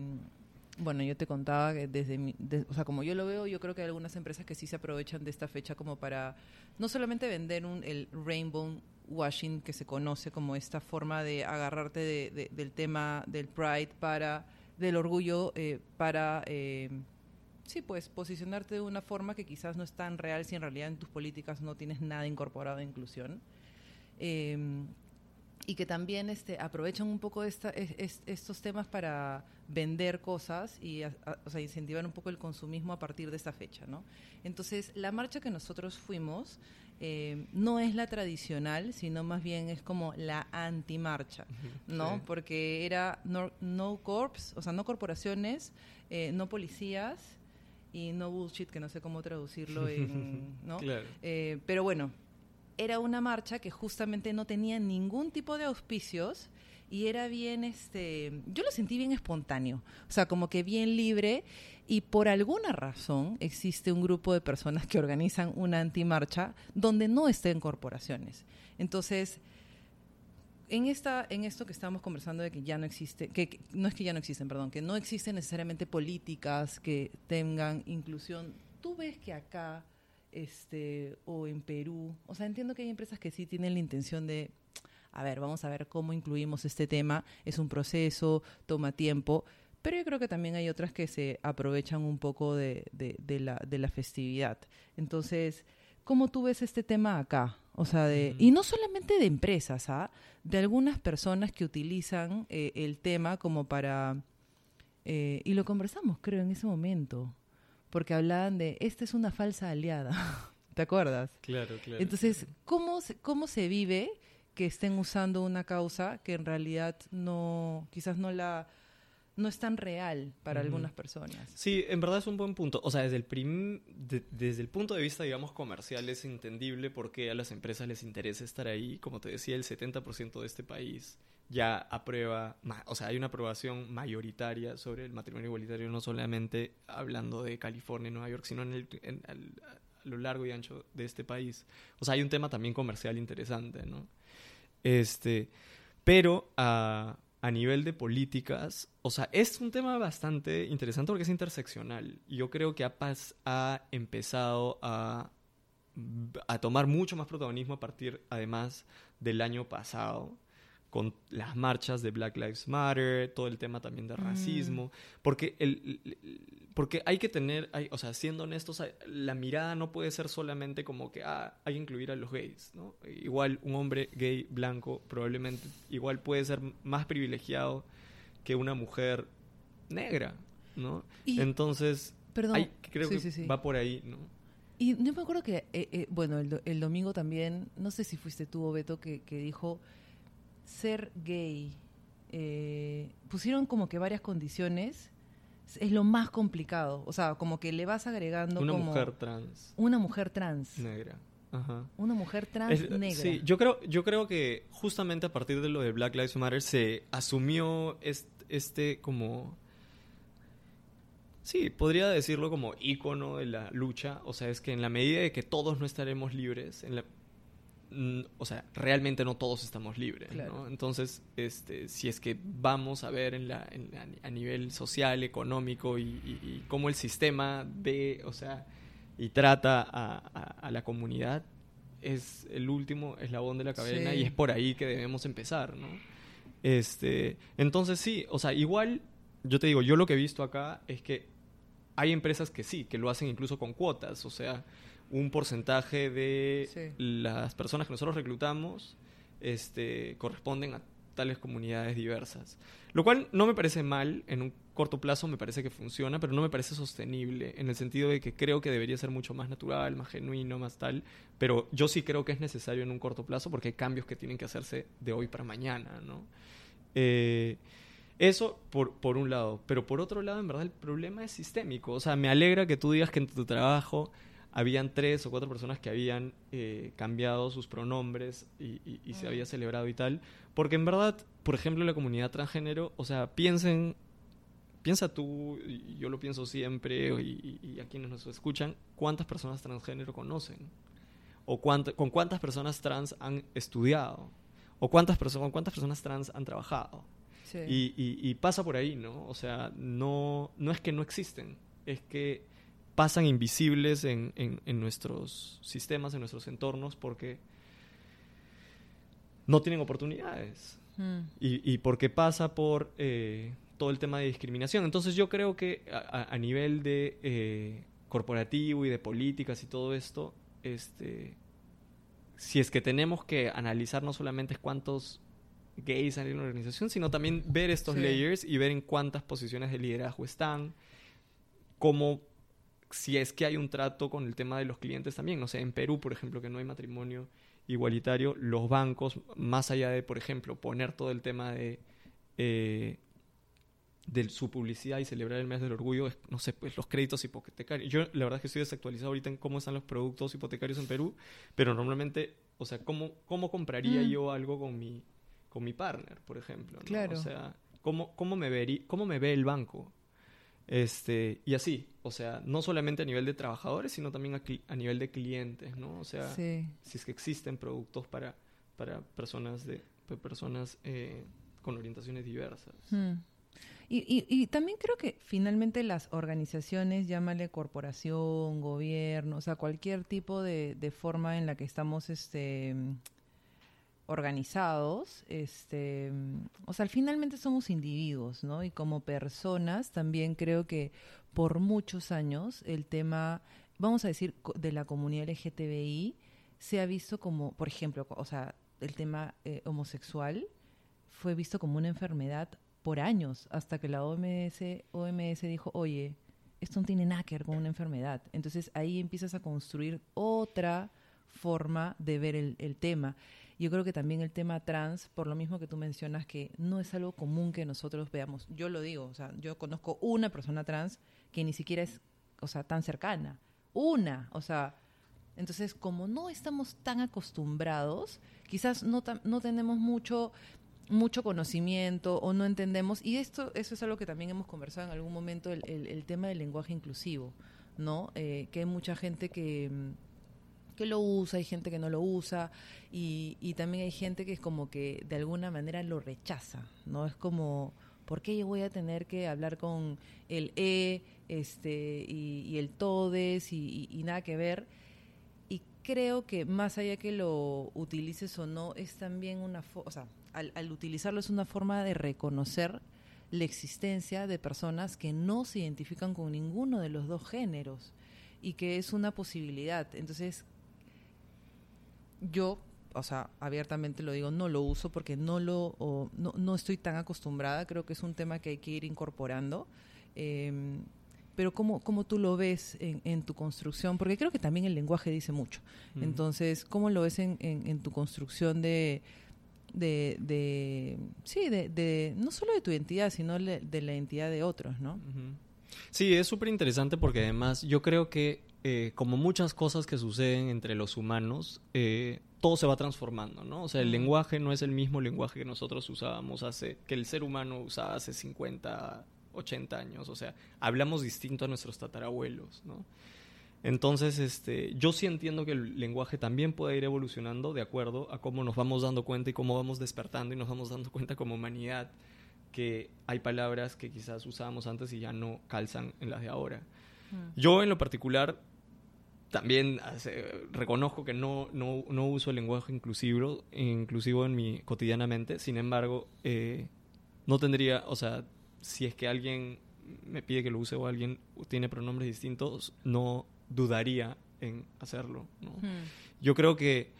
bueno, yo te contaba que desde mi, o sea, como yo lo veo, yo creo que hay algunas empresas que sí se aprovechan de esta fecha como para no solamente vender un, el rainbow washing que se conoce como esta forma de agarrarte de, del tema del pride para del orgullo eh, para eh, sí pues posicionarte de una forma que quizás no es tan real si en realidad en tus políticas no tienes nada incorporado de inclusión. Eh, y que también este, aprovechan un poco esta, estos temas para vender cosas y o sea, incentivar un poco el consumismo a partir de esta fecha. ¿no? Entonces, la marcha que nosotros fuimos eh, no es la tradicional, sino más bien es como la anti-marcha, ¿no? Porque era no, no, corps, o sea, no corporaciones, eh, no policías y no bullshit, que no sé cómo traducirlo en, ¿no? Eh, pero bueno, era una marcha que justamente no tenía ningún tipo de auspicios y era bien, este, yo lo sentí bien espontáneo, o sea, como que bien libre y por alguna razón existe un grupo de personas que organizan una antimarcha donde no estén corporaciones. Entonces, en esta en esto que estamos conversando de que ya no existe que, no es que ya no existen perdón que no existen necesariamente políticas que tengan inclusión tú ves que acá este, o en Perú. O sea, entiendo que hay empresas que sí tienen la intención de, a ver, vamos a ver cómo incluimos este tema. Es un proceso, toma tiempo. Pero yo creo que también hay otras que se aprovechan un poco de, de, la, de la festividad. Entonces, ¿cómo tú ves este tema acá? O sea, de, y no solamente de empresas, ¿ah? de algunas personas que utilizan eh, el tema como para... Eh, y lo conversamos, creo, en ese momento, porque hablaban de, esta es una falsa aliada, ¿te acuerdas? Claro, claro. Entonces, ¿cómo se, ¿cómo se vive que estén usando una causa que en realidad no, quizás no la no es tan real para algunas personas. Sí, en verdad es un buen punto. O sea, desde el, prim desde el punto de vista, digamos, comercial es entendible por qué a las empresas les interesa estar ahí. Como te decía, el 70% de este país ya aprueba, o sea, hay una aprobación mayoritaria sobre el matrimonio igualitario, no solamente hablando de California y Nueva York, sino en, el, a lo largo y ancho de este país. O sea, hay un tema también comercial interesante, ¿no? Este, pero... a a nivel de políticas, o sea, es un tema bastante interesante porque es interseccional. Yo creo que APAS ha empezado a, a tomar mucho más protagonismo a partir, además, del año pasado con las marchas de Black Lives Matter, todo el tema también de mm. racismo, porque, el, porque hay que tener, o sea, siendo honestos, la mirada no puede ser solamente como que ah, hay que incluir a los gays, ¿no? Igual un hombre gay blanco probablemente igual puede ser más privilegiado que una mujer negra, ¿no? Entonces, perdón, creo que va por ahí, ¿no? Y yo me acuerdo que, eh, eh, bueno, el, el, domingo también, no sé si fuiste tú o Beto, que, que dijo ser gay, eh, pusieron como que varias condiciones, es lo más complicado. O sea, como que le vas agregando una mujer trans. Una mujer trans. Negra. Una mujer trans negra. Sí, yo creo, yo creo que justamente a partir de lo de Black Lives Matter se asumió este, este como... Sí, podría decirlo como ícono de la lucha. O sea, es que en la medida de que todos no estaremos libres, en la, o sea, realmente no todos estamos libres, ¿no? Entonces, este, si es que vamos a ver en la, a nivel social, económico y, cómo el sistema ve, o sea, y trata a, la comunidad, es el último eslabón de la cadena y es por ahí que debemos empezar, ¿no? Este, entonces sí, o sea, igual, yo te digo, yo lo que he visto acá es que hay empresas que sí, que lo hacen incluso con cuotas, o sea, un porcentaje de las personas que nosotros reclutamos este, corresponden a tales comunidades diversas. Lo cual no me parece mal, en un corto plazo me parece que funciona, pero no me parece sostenible, en el sentido de que creo que debería ser mucho más natural, más genuino, más tal, pero yo sí creo que es necesario en un corto plazo porque hay cambios que tienen que hacerse de hoy para mañana, ¿no? Eh, eso por, por un lado, pero por otro lado, en verdad, el problema es sistémico. O sea, me alegra que tú digas que en tu trabajo habían tres o cuatro personas que habían eh, cambiado sus pronombres y, se había celebrado y tal. Porque en verdad, por ejemplo, la comunidad transgénero, o sea, piensen, piensa tú, y yo lo pienso siempre, y, a quienes nos escuchan, cuántas personas transgénero conocen, o con cuántas personas trans han estudiado, o cuántas, con cuántas personas trans han trabajado. Y, y, pasa por ahí, ¿no? O sea, no, no es que no existen, es que pasan invisibles en, en, nuestros sistemas, en nuestros entornos, porque no tienen oportunidades. Hmm. Y, y, porque pasa por eh, todo el tema de discriminación. Entonces yo creo que a, nivel de eh, corporativo y de políticas y todo esto, este, si es que tenemos que analizar no solamente cuántos gays hay en la organización, sino también ver estos layers y ver en cuántas posiciones de liderazgo están, cómo si es que hay un trato con el tema de los clientes también. No sé, en Perú, por ejemplo, que no hay matrimonio igualitario, los bancos, más allá de, por ejemplo, poner todo el tema de, eh, de su publicidad y celebrar el mes del orgullo, no sé, pues los créditos hipotecarios. Yo la verdad es que estoy desactualizado ahorita en cómo están los productos hipotecarios en Perú, pero normalmente, o sea, ¿cómo, cómo compraría mm. yo algo con mi, con mi partner, por ejemplo? Claro. O sea, ¿cómo, cómo, me verí, ¿cómo me ve el banco? Este, y así, o sea, no solamente a nivel de trabajadores, sino también a, nivel de clientes, ¿no? O sea, si es que existen productos para, para personas, de, personas eh, con orientaciones diversas. Hmm. Y, y, también creo que finalmente las organizaciones, llámale corporación, gobierno, o sea, cualquier tipo de, de forma en la que estamos este, organizados, este, o sea, finalmente somos individuos, ¿no? Y como personas también creo que por muchos años el tema, vamos a decir, de la comunidad LGTBI se ha visto como, por ejemplo, o sea, el tema eh, homosexual fue visto como una enfermedad por años, hasta que la OMS, OMS dijo, oye, esto no tiene nada que ver con una enfermedad. Entonces ahí empiezas a construir otra forma de ver el, el tema. Yo creo que también el tema trans, por lo mismo que tú mencionas, que no es algo común que nosotros veamos. Yo lo digo, o sea, yo conozco una persona trans que ni siquiera es, o sea, tan cercana. Una, o sea, entonces, como no estamos tan acostumbrados, quizás no, no tenemos mucho mucho conocimiento o no entendemos y esto eso es algo que también hemos conversado en algún momento el, el, tema del lenguaje inclusivo no eh, que hay mucha gente que que lo usa hay gente que no lo usa y, y también hay gente que es como que de alguna manera lo rechaza no es como ¿por qué yo voy a tener que hablar con el e este y, el todes y, y nada que ver creo que más allá que lo utilices o no, es también una, o sea, al, utilizarlo es una forma de reconocer la existencia de personas que no se identifican con ninguno de los dos géneros y que es una posibilidad. Entonces, yo, o sea, abiertamente lo digo, no lo uso porque no lo, no, no, estoy tan acostumbrada. Creo que es un tema que hay que ir incorporando. Eh, pero ¿cómo, cómo tú lo ves en, en, tu construcción? Porque creo que también el lenguaje dice mucho. Entonces, ¿cómo lo ves en, en, tu construcción de, de, de sí, de, de, no solo de tu identidad, sino de, la identidad de otros, ¿no? Sí, es súper interesante porque además yo creo que eh, como muchas cosas que suceden entre los humanos, eh, todo se va transformando, ¿no? O sea, el lenguaje no es el mismo lenguaje que nosotros usábamos hace, que el ser humano usaba hace 50 80 años, o sea, hablamos distinto a nuestros tatarabuelos, ¿no? Entonces, este, yo sí entiendo que el lenguaje también puede ir evolucionando de acuerdo a cómo nos vamos dando cuenta y cómo vamos despertando y nos vamos dando cuenta como humanidad que hay palabras que quizás usábamos antes y ya no calzan en las de ahora. Mm. Yo en lo particular también reconozco que no, no, no, uso el lenguaje inclusivo, inclusivo en mi cotidianamente, sin embargo, eh, no tendría, o sea, si es que alguien me pide que lo use o alguien tiene pronombres distintos, no dudaría en hacerlo. Hmm. Yo creo que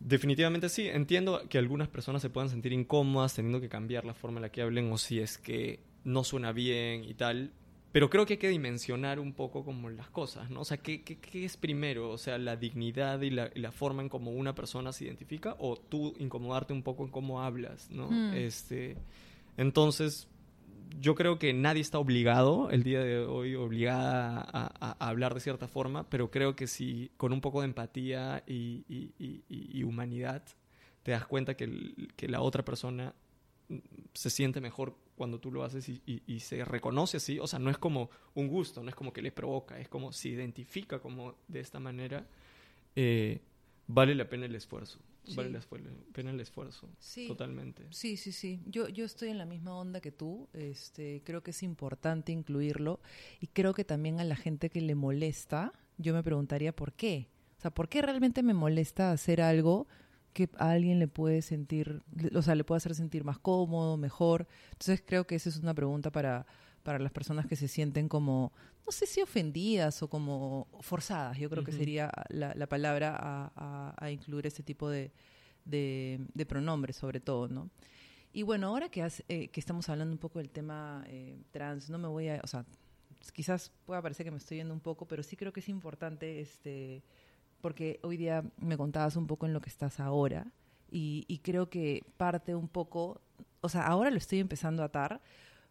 definitivamente sí, entiendo que algunas personas se puedan sentir incómodas teniendo que cambiar la forma en la que hablen o si es que no suena bien y tal, pero creo que hay que dimensionar un poco como las cosas, ¿no? O sea, ¿qué, qué, es primero? O sea, la dignidad y la, la, forma en cómo una persona se identifica o tú incomodarte un poco en cómo hablas, ¿no? Hmm. Este entonces, yo creo que nadie está obligado el día de hoy, obligada a, hablar de cierta forma, pero creo que si con un poco de empatía y, humanidad te das cuenta que, que, la otra persona se siente mejor cuando tú lo haces y, se reconoce así, o sea, no es como un gusto, no es como que le provoca, es como se identifica como de esta manera, eh, vale la pena el esfuerzo. Vale la pena el esfuerzo. Sí. Totalmente. Sí, sí, sí. Yo, yo estoy en la misma onda que tú. Este, creo que es importante incluirlo. Y creo que también a la gente que le molesta, yo me preguntaría por qué. O sea, ¿por qué realmente me molesta hacer algo que a alguien le puede sentir, o sea, le puede hacer sentir más cómodo, mejor? Entonces creo que esa es una pregunta para, para las personas que se sienten como, no sé si ofendidas o como forzadas, yo creo que sería la, la palabra a, a, incluir ese tipo de, de, pronombres sobre todo, ¿no? Y bueno, ahora que, eh, que estamos hablando un poco del tema eh, trans, no me voy a, o sea, quizás pueda parecer que me estoy yendo un poco, pero sí creo que es importante, este, porque hoy día me contabas un poco en lo que estás ahora y, creo que parte un poco, o sea, ahora lo estoy empezando a atar,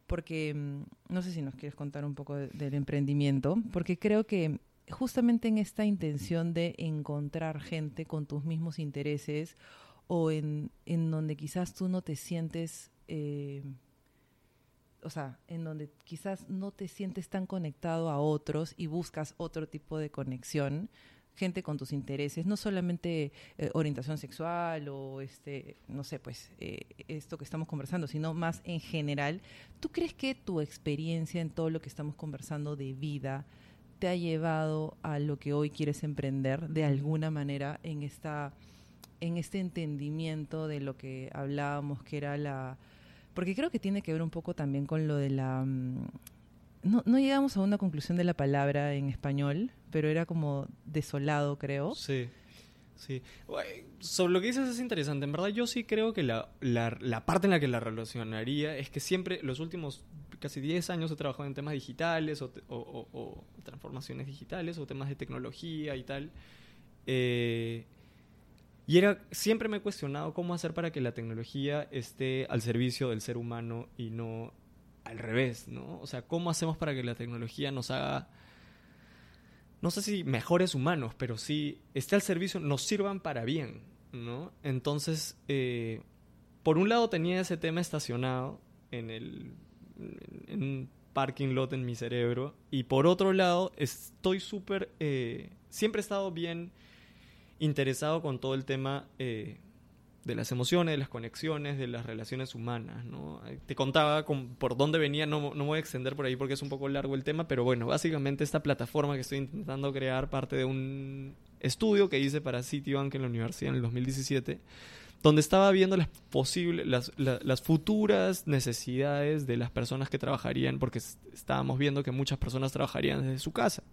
porque mm, no sé si nos quieres contar un poco del emprendimiento, porque creo que justamente en esta intención de encontrar gente con tus mismos intereses o en, en donde quizás tú no te sientes, eh, o sea, en donde quizás no te sientes tan conectado a otros y buscas otro tipo de conexión, gente con tus intereses, no solamente eh, orientación sexual o este, no sé, pues eh, esto que estamos conversando, sino más en general. ¿Tú crees que tu experiencia en todo lo que estamos conversando de vida te ha llevado a lo que hoy quieres emprender de alguna manera en esta en este entendimiento de lo que hablábamos que era la porque creo que tiene que ver un poco también con lo de la mm, no, no llegamos a una conclusión de la palabra en español, pero era como desolado, creo. Sí. Sí. Sobre lo que dices es interesante. En verdad, yo sí creo que la, la, parte en la que la relacionaría es que siempre, los últimos casi 10 años he trabajado en temas digitales o, transformaciones digitales o temas de tecnología y tal. Eh, y era, siempre me he cuestionado cómo hacer para que la tecnología esté al servicio del ser humano y no al revés, ¿no? O sea, ¿cómo hacemos para que la tecnología nos haga, no sé si mejores humanos, pero sí esté al servicio, nos sirvan para bien, ¿no? Entonces, eh, por un lado tenía ese tema estacionado en el parking lot en mi cerebro y por otro lado estoy súper eh, siempre he estado bien interesado con todo el tema eh, de las emociones, de las conexiones, de las relaciones humanas. ¿no? Te contaba por dónde venía, no, no voy a extender por ahí porque es un poco largo el tema, pero bueno, básicamente esta plataforma que estoy intentando crear parte de un estudio que hice para Citibank en la universidad en el 2017, donde estaba viendo las posibles, las, las, futuras necesidades de las personas que trabajarían, porque estábamos viendo que muchas personas trabajarían desde su casa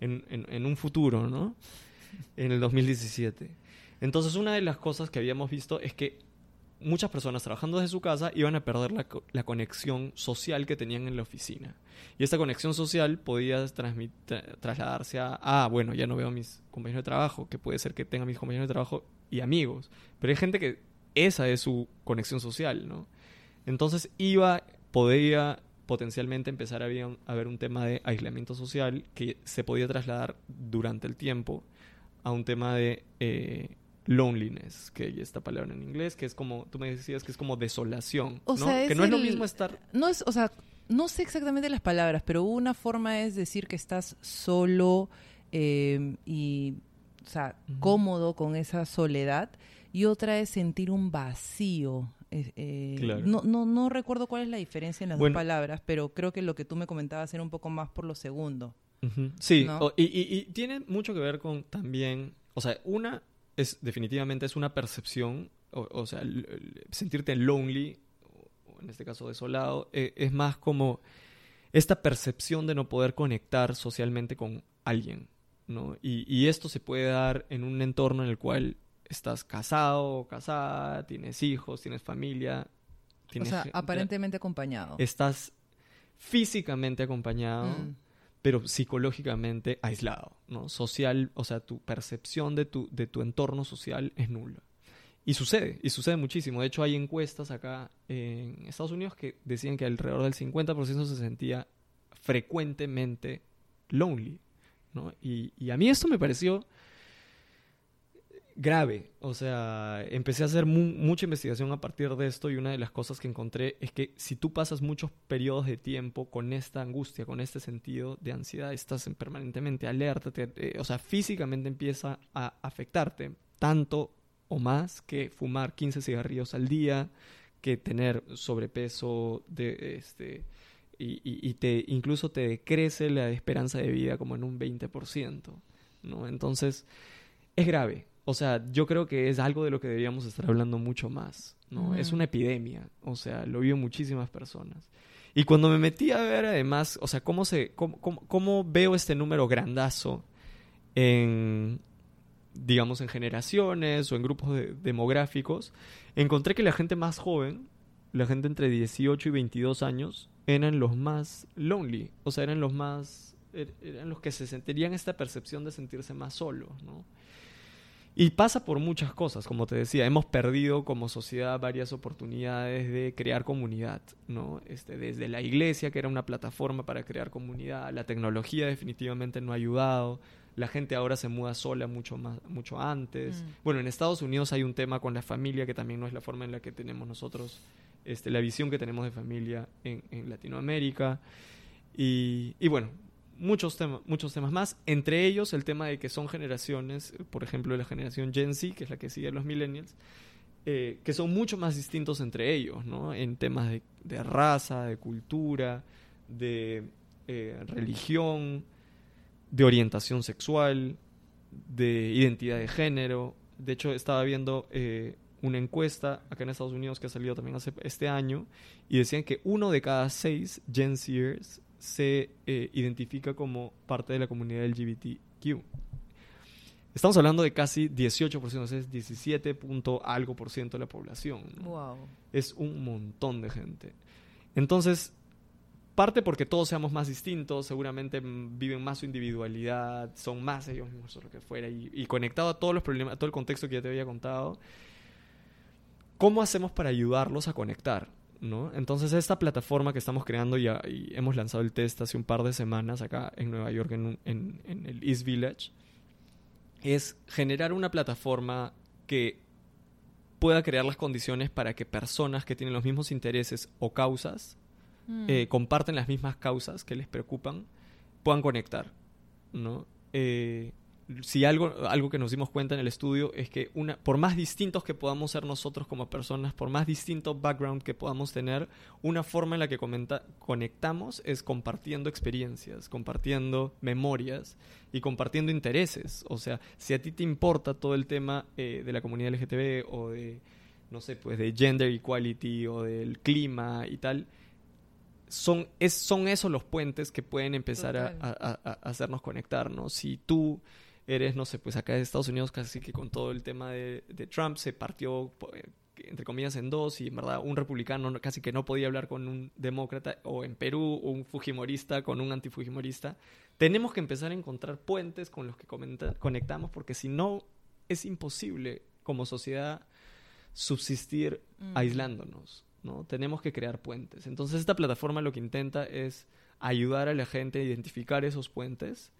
en, en, en un futuro, ¿no? En el 2017. Entonces, una de las cosas que habíamos visto es que muchas personas trabajando desde su casa iban a perder la, conexión social que tenían en la oficina. Y esta conexión social podía trasladarse a, ah, bueno, ya no veo a mis compañeros de trabajo, que puede ser que tenga mis compañeros de trabajo y amigos. Pero hay gente que esa es su conexión social, ¿no? Entonces iba, podía potencialmente empezar a haber un tema de aislamiento social que se podía trasladar durante el tiempo a un tema de eh, loneliness, que hay esta palabra en inglés, que es como, tú me decías que es como desolación, o ¿no? Sea, que no es lo mismo estar... No es, o sea, no sé exactamente las palabras, pero una forma es decir que estás solo eh, y, o sea, cómodo con esa soledad, y otra es sentir un vacío. Eh, claro. no, no, no recuerdo cuál es la diferencia en las dos palabras, pero creo que lo que tú me comentabas era un poco más por lo segundo. Sí, y, y, y, tiene mucho que ver con también, o sea, una es definitivamente es una percepción, o, sea, sentirte lonely, o en este caso desolado, eh, es más como esta percepción de no poder conectar socialmente con alguien, ¿no? Y, esto se puede dar en un entorno en el cual estás casado o casada, tienes hijos, tienes familia. Tienes, o sea, aparentemente acompañado. Estás físicamente acompañado. Mm pero psicológicamente aislado, ¿no? Social, o sea, tu percepción de tu, de tu entorno social es nula. Y sucede, y sucede muchísimo. De hecho, hay encuestas acá en Estados Unidos que decían que alrededor del 50% se sentía frecuentemente lonely, ¿no? Y, y a mí esto me pareció grave. O sea, empecé a hacer mucha investigación a partir de esto y una de las cosas que encontré es que si tú pasas muchos periodos de tiempo con esta angustia, con este sentido de ansiedad, estás permanentemente alerta, o sea, físicamente empieza a afectarte tanto o más que fumar 15 cigarrillos al día, que tener sobrepeso de este y, te incluso te decrece la esperanza de vida como en un 20%, ¿no? Entonces, es grave, o sea, yo creo que es algo de lo que deberíamos estar hablando mucho más, ¿no? Es una epidemia, o sea, lo vio muchísimas personas. Y cuando me metí a ver además, o sea, cómo, se, cómo, cómo, veo este número grandazo en, digamos, en generaciones o en grupos demográficos, encontré que la gente más joven, la gente entre 18 y 22 años, eran los más lonely, o sea, eran los más, er, eran los que se sentirían esta percepción de sentirse más solos, ¿no? Y pasa por muchas cosas, como te decía, hemos perdido como sociedad varias oportunidades de crear comunidad, ¿no? Este, desde la iglesia, que era una plataforma para crear comunidad, la tecnología definitivamente no ha ayudado, la gente ahora se muda sola mucho más mucho antes. Mm. Bueno, en Estados Unidos hay un tema con la familia que también no es la forma en la que tenemos nosotros, este, la visión que tenemos de familia en, en Latinoamérica. Y, y bueno, muchos, temas muchos temas más, entre ellos el tema de que son generaciones, por ejemplo, la generación Gen Z, que es la que sigue a los millennials, eh, que son mucho más distintos entre ellos, ¿no? En temas de, raza, de cultura, de eh, religión, de orientación sexual, de identidad de género. De hecho, estaba viendo eh, una encuesta acá en Estados Unidos que ha salido también hace este año y decían que uno de cada seis Gen Zers se eh, identifica como parte de la comunidad LGBTQ. Estamos hablando de casi 18%, es 17 punto algo por ciento de la población. Wow. Es un montón de gente. Entonces, parte porque todos seamos más distintos, seguramente viven más su individualidad, son más ellos mismos o lo que fuera, y, y conectado a todos los problemas, a todo el contexto que ya te había contado, ¿cómo hacemos para ayudarlos a conectar? ¿No? Entonces esta plataforma que estamos creando ya, y hemos lanzado el test hace un par de semanas acá en Nueva York, en, en, el East Village, es generar una plataforma que pueda crear las condiciones para que personas que tienen los mismos intereses o causas, mm. eh, comparten las mismas causas que les preocupan, puedan conectar, ¿no? Eh, si algo, algo que nos dimos cuenta en el estudio es que una, por más distintos que podamos ser nosotros como personas, por más distinto background que podamos tener, una forma en la que conectamos es compartiendo experiencias, compartiendo memorias y compartiendo intereses. O sea, si a ti te importa todo el tema eh, de la comunidad LGTB o de, no sé, pues de gender equality o del clima y tal, son, es, son esos los puentes que pueden empezar a, a, hacernos conectarnos. Si tú eres, no sé, pues acá en Estados Unidos casi que con todo el tema de, Trump se partió, eh, entre comillas, en dos y en verdad un republicano casi que no podía hablar con un demócrata o en Perú un fujimorista con un antifujimorista. Tenemos que empezar a encontrar puentes con los que conectamos porque si no es imposible como sociedad subsistir mm. aislándonos. ¿no? Tenemos que crear puentes. Entonces esta plataforma lo que intenta es ayudar a la gente a identificar esos puentes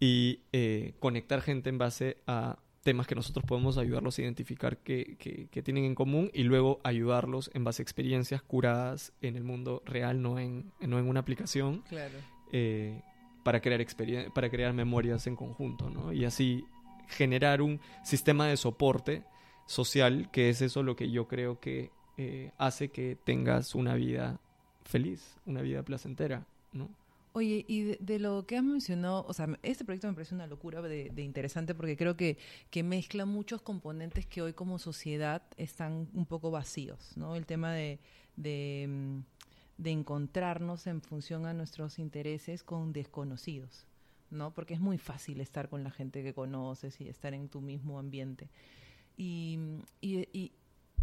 y eh, conectar gente en base a temas que nosotros podemos ayudarlos a identificar que, que, tienen en común y luego ayudarlos en base a experiencias curadas en el mundo real, no en, no en una aplicación, claro. Eh, para, crear para crear memorias en conjunto, ¿no? Y así generar un sistema de soporte social, que es eso lo que yo creo que eh, hace que tengas una vida feliz, una vida placentera, ¿no? Oye, y de, lo que has mencionado, o sea, este proyecto me parece una locura de, interesante porque creo que, que, mezcla muchos componentes que hoy como sociedad están un poco vacíos, ¿no? El tema de, de, mm, de encontrarnos en función a nuestros intereses con desconocidos, ¿no? Porque es muy fácil estar con la gente que conoces y estar en tu mismo ambiente. Y, y,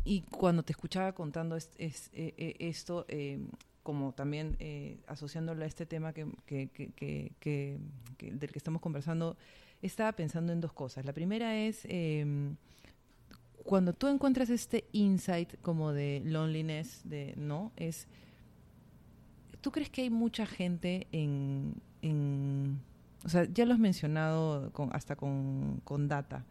y, cuando te escuchaba contando e, e, esto, eh, como también eh, asociándolo a este tema que, del que estamos conversando, estaba pensando en dos cosas. La primera es, em, cuando tú encuentras este insight como de loneliness, de no, es, ¿tú crees que hay mucha gente en, en o sea, ya lo has mencionado hasta con, con data,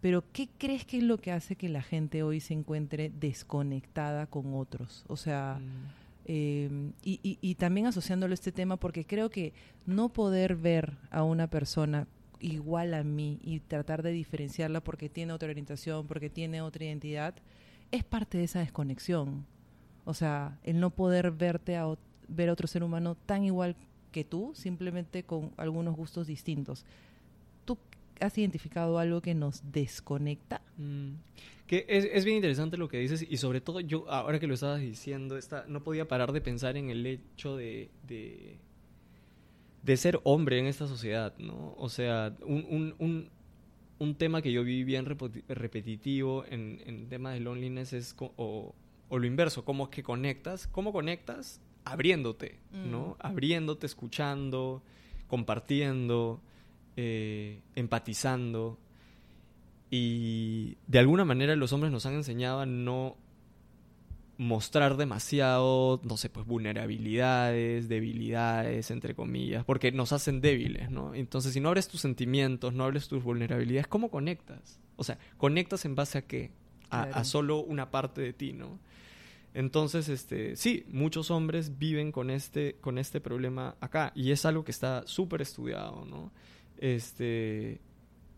pero ¿qué crees que es lo que hace que la gente hoy se encuentre desconectada con otros? O sea... Mm. Em, y, y, también asociándolo a este tema, porque creo que no poder ver a una persona igual a mí y tratar de diferenciarla porque tiene otra orientación, porque tiene otra identidad, es parte de esa desconexión. O sea, el no poder verte a ver a otro ser humano tan igual que tú, simplemente con algunos gustos distintos. ¿Tú has identificado algo que nos desconecta? Mm. Que es, bien interesante lo que dices y sobre todo yo, ahora que lo estabas diciendo, esta, no podía parar de pensar en el hecho de, de, ser hombre en esta sociedad, ¿no? O sea, un, un, un, tema que yo vi bien repetitivo en, en tema de loneliness es, o, o lo inverso, cómo es que conectas, cómo conectas abriéndote, ¿no? Mm. Abriéndote, escuchando, compartiendo, eh, empatizando. Y de alguna manera los hombres nos han enseñado a no mostrar demasiado, no sé, pues vulnerabilidades, debilidades, entre comillas, porque nos hacen débiles, ¿no? Entonces, si no abres tus sentimientos, no abres tus vulnerabilidades, ¿cómo conectas? O sea, ¿conectas en base a qué? A, solo una parte de ti, ¿no? Entonces, este, sí, muchos hombres viven con este, con este problema acá y es algo que está súper estudiado, ¿no? Este,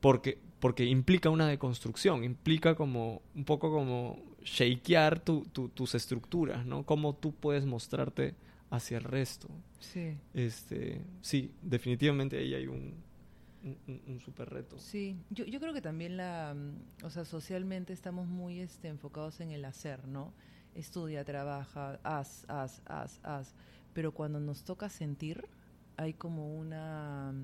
porque, porque implica una deconstrucción, implica como un poco como shakear tu, tus estructuras, ¿no? Cómo tú puedes mostrarte hacia el resto. Sí. Este, sí, definitivamente ahí hay un, un, super reto. Sí, yo, yo creo que también la, o sea, socialmente estamos muy este, enfocados en el hacer, ¿no? Estudia, trabaja, haz, haz, haz, haz. Pero cuando nos toca sentir, hay como una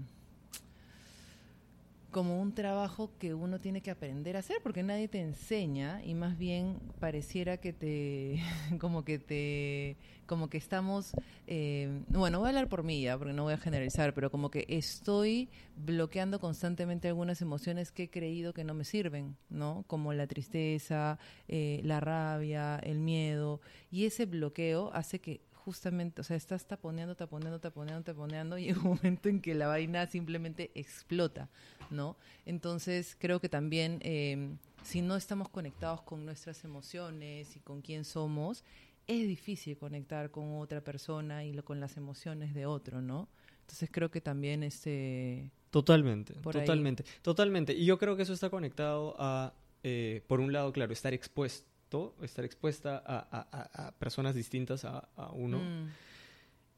como un trabajo que uno tiene que aprender a hacer porque nadie te enseña y más bien pareciera que te como que te como que estamos eh, bueno voy a hablar por mí ya porque no voy a generalizar pero como que estoy bloqueando constantemente algunas emociones que he creído que no me sirven no como la tristeza eh, la rabia el miedo y ese bloqueo hace que justamente, o sea, estás taponeando, taponeando, taponeando, taponeando y llega un momento en que la vaina simplemente explota, ¿no? Entonces, creo que también, em, si no estamos conectados con nuestras emociones y con quién somos, es difícil conectar con otra persona y lo, con las emociones de otro, ¿no? Entonces creo que también este... Totalmente, totalmente, totalmente. Y yo creo que eso está conectado a, eh, por un lado, claro, estar expuesto estar expuesta a, personas distintas a, uno. Mm.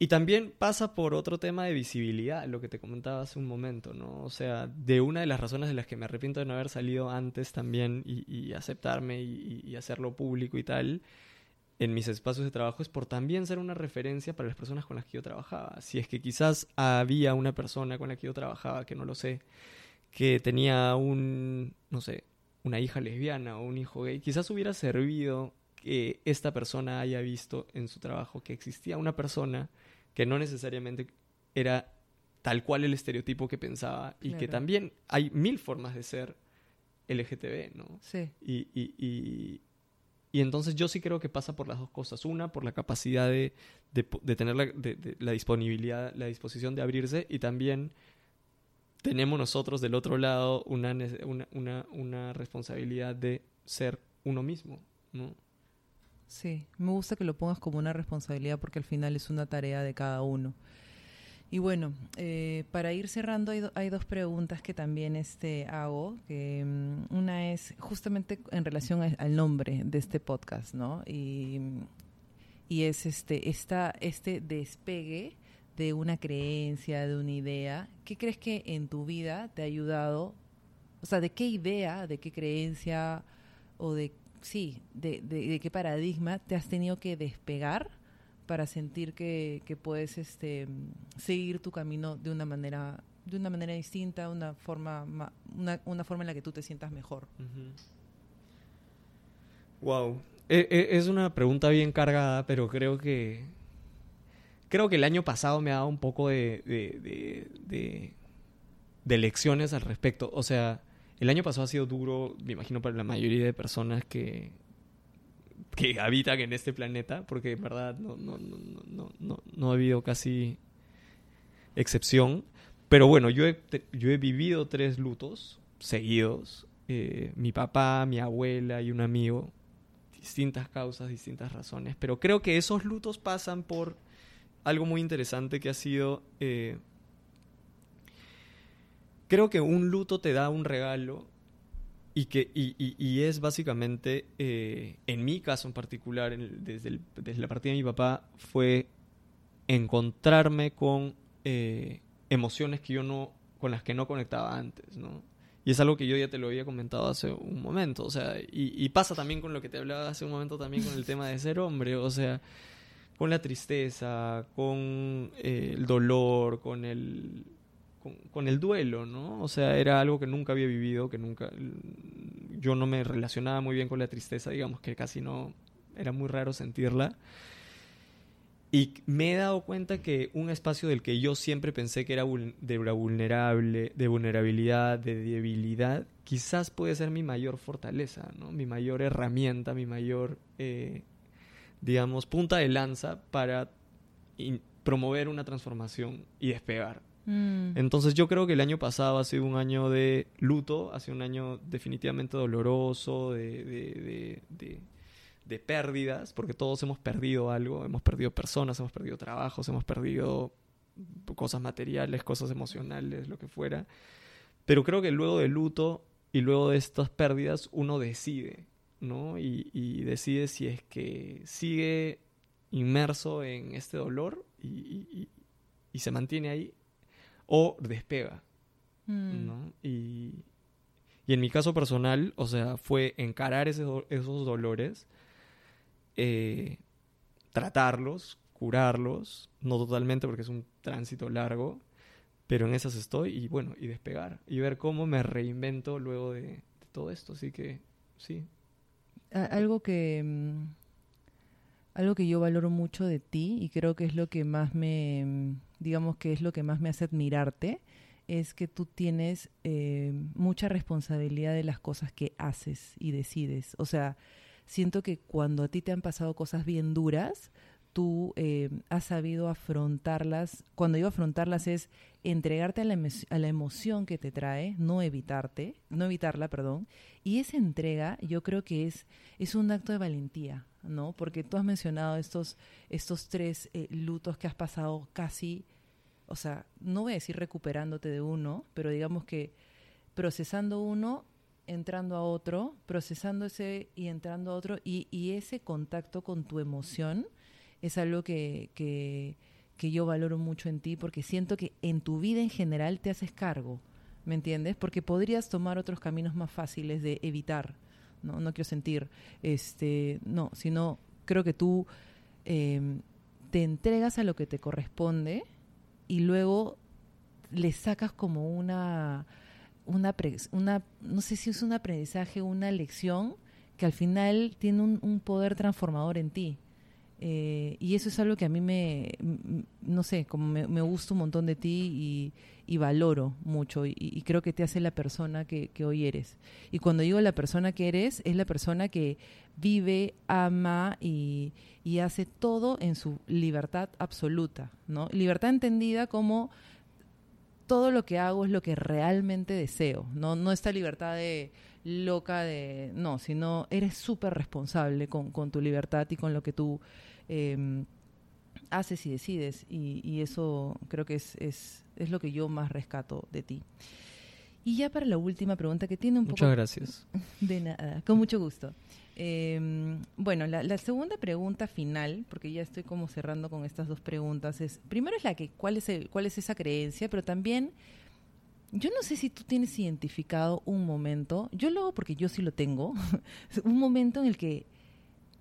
Y también pasa por otro tema de visibilidad, lo que te comentaba hace un momento, ¿no? O sea, de una de las razones de las que me arrepiento de no haber salido antes también y, aceptarme y, hacerlo público y tal, en mis espacios de trabajo es por también ser una referencia para las personas con las que yo trabajaba. Si es que quizás había una persona con la que yo trabajaba, que no lo sé, que tenía un, no sé, una hija lesbiana o un hijo gay, quizás hubiera servido que esta persona haya visto en su trabajo que existía una persona que no necesariamente era tal cual el estereotipo que pensaba y que también hay mil formas de ser LGTB, ¿no? Sí. Y, y, y, y, entonces yo sí creo que pasa por las dos cosas. Una, por la capacidad de, de, tener la, de, la disponibilidad, la disposición de abrirse y también tenemos nosotros del otro lado una, una, una, responsabilidad de ser uno mismo, ¿no? Sí, me gusta que lo pongas como una responsabilidad porque al final es una tarea de cada uno. Y bueno, eh, para ir cerrando hay, hay, dos preguntas que también este, hago. Que, mm, una es justamente en relación al nombre de este podcast, ¿no? Y, y es este, esta, este despegue de una creencia, de una idea, ¿qué crees que en tu vida te ha ayudado? O sea, ¿de qué idea, de qué creencia o de, sí, de, de, qué paradigma te has tenido que despegar para sentir que, que puedes este, seguir tu camino de una manera de una manera distinta, una forma, una, una forma en la que tú te sientas mejor. Wow. E, e, es una pregunta bien cargada, pero creo que creo que el año pasado me ha dado un poco de, de, de, lecciones al respecto. O sea, el año pasado ha sido duro, me imagino, para la mayoría de personas que, que habitan en este planeta, porque en verdad no, no, no, no, no ha habido casi excepción. Pero bueno, yo he, yo he vivido tres lutos seguidos. Eh, mi papá, mi abuela y un amigo. Distintas causas, distintas razones. Pero creo que esos lutos pasan por algo muy interesante que ha sido... Eh, creo que un luto te da un regalo y que y, es básicamente, eh, en mi caso en particular, desde, desde, la partida de mi papá, fue encontrarme con eh, emociones que yo no, con las que no conectaba antes, ¿no? Y es algo que yo ya te lo había comentado hace un momento, o sea, y, y pasa también con lo que te hablaba hace un momento también con el tema de ser hombre, o sea, con la tristeza, con eh, el dolor, con el, con, el duelo, ¿no? O sea, era algo que nunca había vivido, que nunca... Yo no me relacionaba muy bien con la tristeza, digamos que casi no... Era muy raro sentirla. Y me he dado cuenta que un espacio del que yo siempre pensé que era de vulnerable, de vulnerabilidad, de debilidad, quizás puede ser mi mayor fortaleza, ¿no? Mi mayor herramienta, mi mayor eh, digamos, punta de lanza para promover una transformación y despegar. Mm. Entonces yo creo que el año pasado ha sido un año de luto, ha sido un año definitivamente doloroso, de, de pérdidas, porque todos hemos perdido algo, hemos perdido personas, hemos perdido trabajos, hemos perdido cosas materiales, cosas emocionales, lo que fuera. Pero creo que luego del luto y luego de estas pérdidas uno decide, ¿no? Y, decide si es que sigue inmerso en este dolor y, se mantiene ahí o despega, mm. ¿no? Y, en mi caso personal, o sea, fue encarar esos dolores, eh, tratarlos, curarlos, no totalmente porque es un tránsito largo, pero en esas estoy y bueno, y despegar y ver cómo me reinvento luego de, todo esto, así que sí. Algo que mm, algo que yo valoro mucho de ti y creo que es lo que más me mm, digamos que es lo que más me hace admirarte es que tú tienes eh, mucha responsabilidad de las cosas que haces y decides. O sea, siento que cuando a ti te han pasado cosas bien duras, tú eh, has sabido afrontarlas. Cuando digo afrontarlas es entregarte a la, emoción que te trae, no evitarte, no evitarla, perdón. Y esa entrega yo creo que es, es un acto de valentía, ¿no? Porque tú has mencionado estos, estos tres eh, lutos que has pasado casi, o sea, no voy a decir recuperándote de uno, pero digamos que procesando uno entrando a otro, procesando ese y entrando a otro, y ese contacto con tu emoción, es algo que, que, yo valoro mucho en ti porque siento que en tu vida en general te haces cargo, ¿me entiendes? Porque podrías tomar otros caminos más fáciles de evitar, no, no quiero sentir, este, no, sino creo que tú em, te entregas a lo que te corresponde y luego le sacas como una, una, una no sé si es un aprendizaje, una lección que al final tiene un poder transformador en ti. Eh, y eso es algo que a mí me, no sé, como me, gusta un montón de ti y, valoro mucho y, creo que te hace la persona que, hoy eres. Y cuando digo la persona que eres, es la persona que vive, ama y, hace todo en su libertad absoluta, ¿no? Libertad entendida como todo lo que hago es lo que realmente deseo, no, no esta libertad de loca de, no, sino eres súper responsable con, con tu libertad y con lo que tú Em, haces y decides. Y, eso creo que es, es, es, lo que yo más rescato de ti. Y ya para la última pregunta que tiene un poco... Muchas gracias. De nada, con mucho gusto. Em, bueno, la, segunda pregunta final, porque ya estoy como cerrando con estas dos preguntas, es, primero es la que, ¿cuál es, el, cuál es esa creencia? Pero también, yo no sé si tú tienes identificado un momento, yo lo hago porque yo sí lo tengo, un momento en el que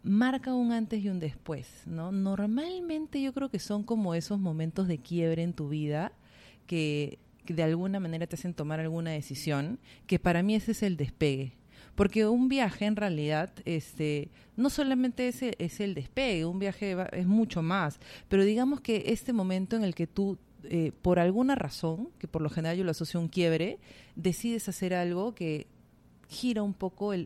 marca un antes y un después, ¿no? Normalmente yo creo que son como esos momentos de quiebre en tu vida que, de alguna manera te hacen tomar alguna decisión, que para mí ese es el despegue. Porque un viaje en realidad, este, no solamente es el, es el despegue, un viaje es mucho más, pero digamos que este momento en el que tú eh, por alguna razón, que por lo general yo lo asocio a un quiebre, decides hacer algo que gira un poco el,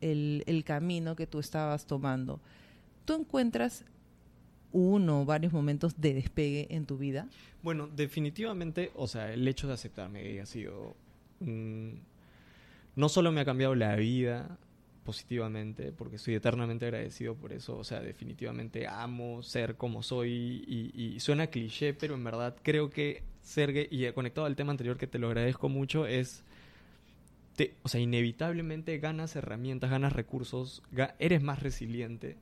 el, camino que tú estabas tomando. ¿Tú encuentras uno o varios momentos de despegue en tu vida? Bueno, definitivamente, o sea, el hecho de aceptarme ha sido... no solo me ha cambiado la vida positivamente, porque estoy eternamente agradecido por eso, o sea, definitivamente amo ser como soy y, suena cliché, pero en verdad creo que ser y conectado al tema anterior que te lo agradezco mucho, es o sea, inevitablemente ganas herramientas, ganas recursos, eres más resiliente,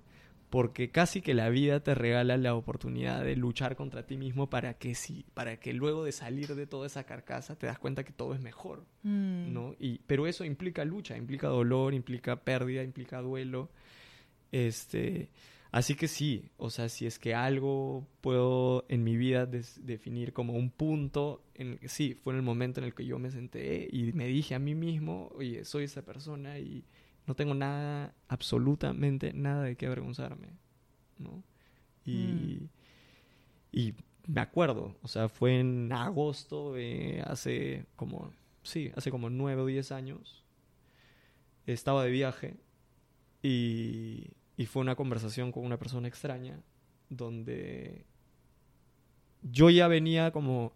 porque casi que la vida te regala la oportunidad de luchar contra ti mismo para que sí, para que luego de salir de toda esa carcasa te das cuenta que todo es mejor, mm. ¿no? Y, pero eso implica lucha, implica dolor, implica pérdida, implica duelo, este... Así que sí, o sea, si es que algo puedo en mi vida definir como un punto, en sí, fue en el momento en el que yo me senté y me dije a mí mismo, oye, soy esa persona y no tengo nada, absolutamente nada de qué avergonzarme, ¿no? Y, mm. y me acuerdo, o sea, fue en agosto de hace como, sí, hace como nueve o diez años, estaba de viaje y y fue una conversación con una persona extraña donde yo ya venía como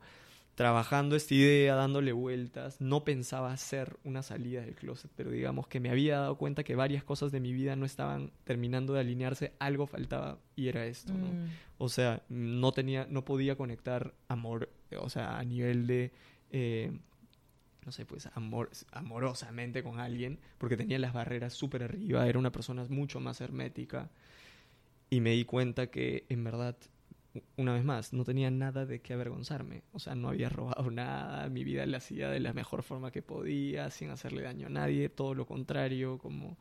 trabajando esta idea, dándole vueltas, no pensaba hacer una salida del closet, pero digamos que me había dado cuenta que varias cosas de mi vida no estaban terminando de alinearse, algo faltaba y era esto, ¿no? Mm. O sea, no tenía, no podía conectar amor, o sea, a nivel de, eh, no sé, pues amor, amorosamente con alguien, porque tenía las barreras súper arriba, era una persona mucho más hermética y me di cuenta que en verdad una vez más, no tenía nada de qué avergonzarme. O sea, no había robado nada, mi vida la hacía de la mejor forma que podía, sin hacerle daño a nadie, todo lo contrario, como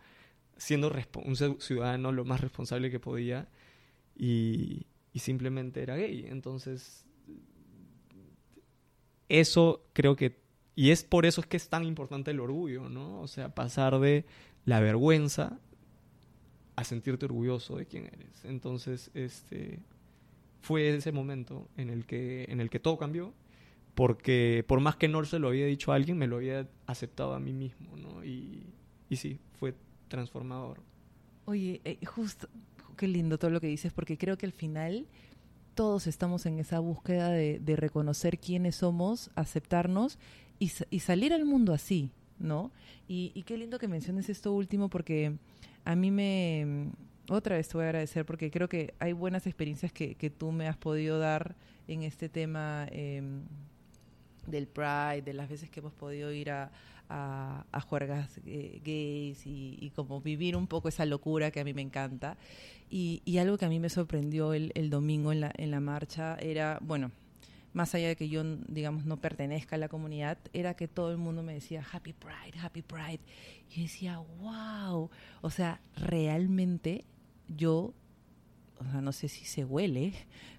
siendo un ciudadano lo más responsable que podía y, simplemente era gay. Entonces, eso creo que... Y es por eso es que es tan importante el orgullo, ¿no? O sea, pasar de la vergüenza a sentirte orgulloso de quién eres. Entonces, este, fue ese momento en el que, en el que todo cambió, porque por más que no se lo había dicho a alguien, me lo había aceptado a mí mismo, ¿no? Y, y sí, fue transformador. Oye, eh, justo, qué lindo todo lo que dices, porque creo que al final todos estamos en esa búsqueda de, reconocer quiénes somos, aceptarnos y, y, salir al mundo así, ¿no? Y, y qué lindo que menciones esto último, porque a mí me otra vez te voy a agradecer porque creo que hay buenas experiencias que, que tú me has podido dar en este tema em, del Pride, de las veces que hemos podido ir a, a, juergas eh, gays y, como vivir un poco esa locura que a mí me encanta. Y, y algo que a mí me sorprendió el, el, domingo en la, en la marcha era, bueno, más allá de que yo, digamos, no pertenezca a la comunidad, era que todo el mundo me decía Happy Pride, Happy Pride. Y decía, wow, o sea, realmente yo, o sea, no sé si se huele,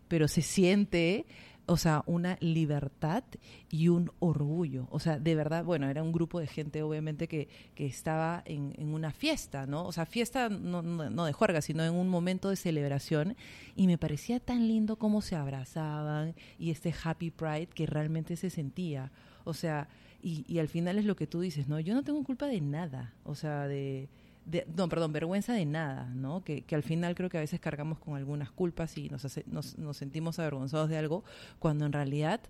pero se siente, o sea, una libertad y un orgullo. O sea, de verdad, bueno, era un grupo de gente obviamente que, que estaba en, en, una fiesta, ¿no? O sea, fiesta no, no, de juerga, sino en un momento de celebración. Y me parecía tan lindo cómo se abrazaban y este happy pride que realmente se sentía. O sea, y, y al final es lo que tú dices, ¿no? Yo no tengo culpa de nada, o sea, de no, perdón, vergüenza de nada, ¿no? Que, que, al final creo que a veces cargamos con algunas culpas y nos, nos, nos, sentimos avergonzados de algo, cuando en realidad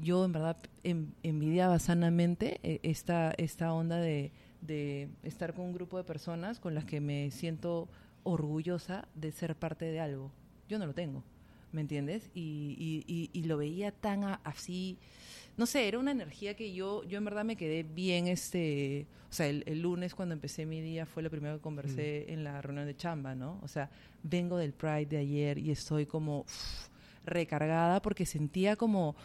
yo en verdad envidiaba sanamente eh, esta, esta onda de, de estar con un grupo de personas con las que me siento orgullosa de ser parte de algo. Yo no lo tengo, ¿me entiendes? Y, y, y, lo veía tan así no sé, era una energía que yo, yo en verdad me quedé bien, este, o sea, el, lunes cuando empecé mi día fue lo primero que conversé mm. en la reunión de chamba, ¿no? O sea, vengo del Pride de ayer y estoy como recargada porque sentía como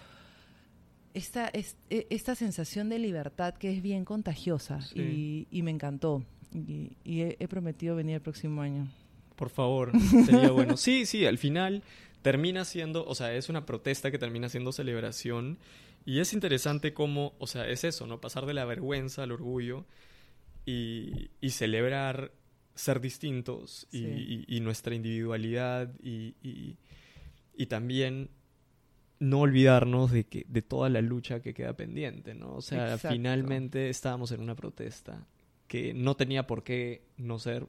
esta, e, esta sensación de libertad que es bien contagiosa y, me encantó. Y, he, he prometido venir el próximo año. Por favor, sería bueno. Sí, sí, al final termina siendo, o sea, es una protesta que termina siendo celebración y es interesante cómo, o sea, es eso, ¿no? Pasar de la vergüenza al orgullo y, y celebrar ser distintos y, y, nuestra individualidad y, y, también no olvidarnos de, que, de toda la lucha que queda pendiente, ¿no? O sea, finalmente estábamos en una protesta que no tenía por qué no ser,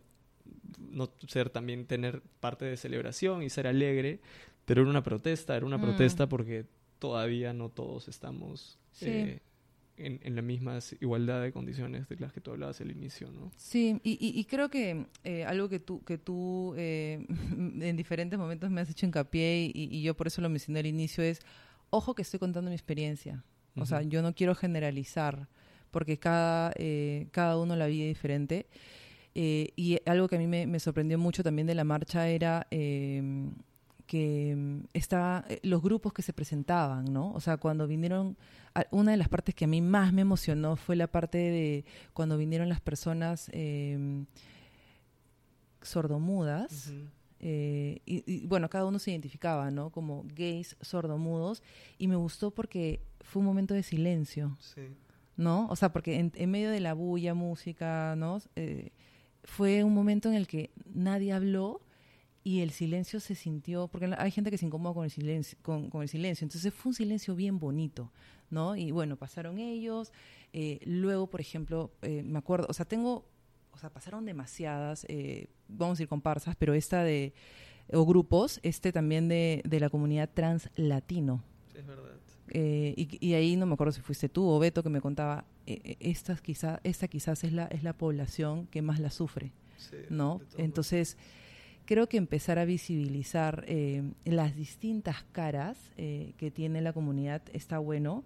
no ser también tener parte de celebración y ser alegre, pero era una protesta, era una mm. protesta porque todavía no todos estamos eh, en, la misma igualdad de condiciones de las que tú hablabas al inicio, ¿no? Sí, y, creo que eh, algo que tú, que tú eh, en diferentes momentos me has hecho hincapié y, yo por eso lo mencioné al inicio es, ojo que estoy contando mi experiencia. O sea, yo no quiero generalizar porque cada, cada uno la vive diferente. y algo que a mí me, me, sorprendió mucho también de la marcha era que mm, estaba eh, los grupos que se presentaban, ¿no? O sea, cuando vinieron, una de las partes que a mí más me emocionó fue la parte de cuando vinieron las personas em, sordomudas. Eh, y, bueno, cada uno se identificaba, ¿no? Como gays sordomudos. Y me gustó porque fue un momento de silencio. ¿No? O sea, porque en, medio de la bulla, música, ¿no? Eh, fue un momento en el que nadie habló y el silencio se sintió, porque hay gente que se incomoda con el silencio, con, el silencio, entonces fue un silencio bien bonito, ¿no? Y bueno, pasaron ellos, eh, luego, por ejemplo, eh, me acuerdo, o sea, tengo, o sea, pasaron demasiadas, eh, vamos a ir comparsas, pero esta de, o grupos, este también de, de la comunidad trans latino. es verdad. eh, y, ahí no me acuerdo si fuiste tú o Beto que me contaba, eh, esta, quizá, esta quizás es la, es la población que más la sufre, ¿no? Entonces, creo que empezar a visibilizar las distintas caras que tiene la comunidad está bueno.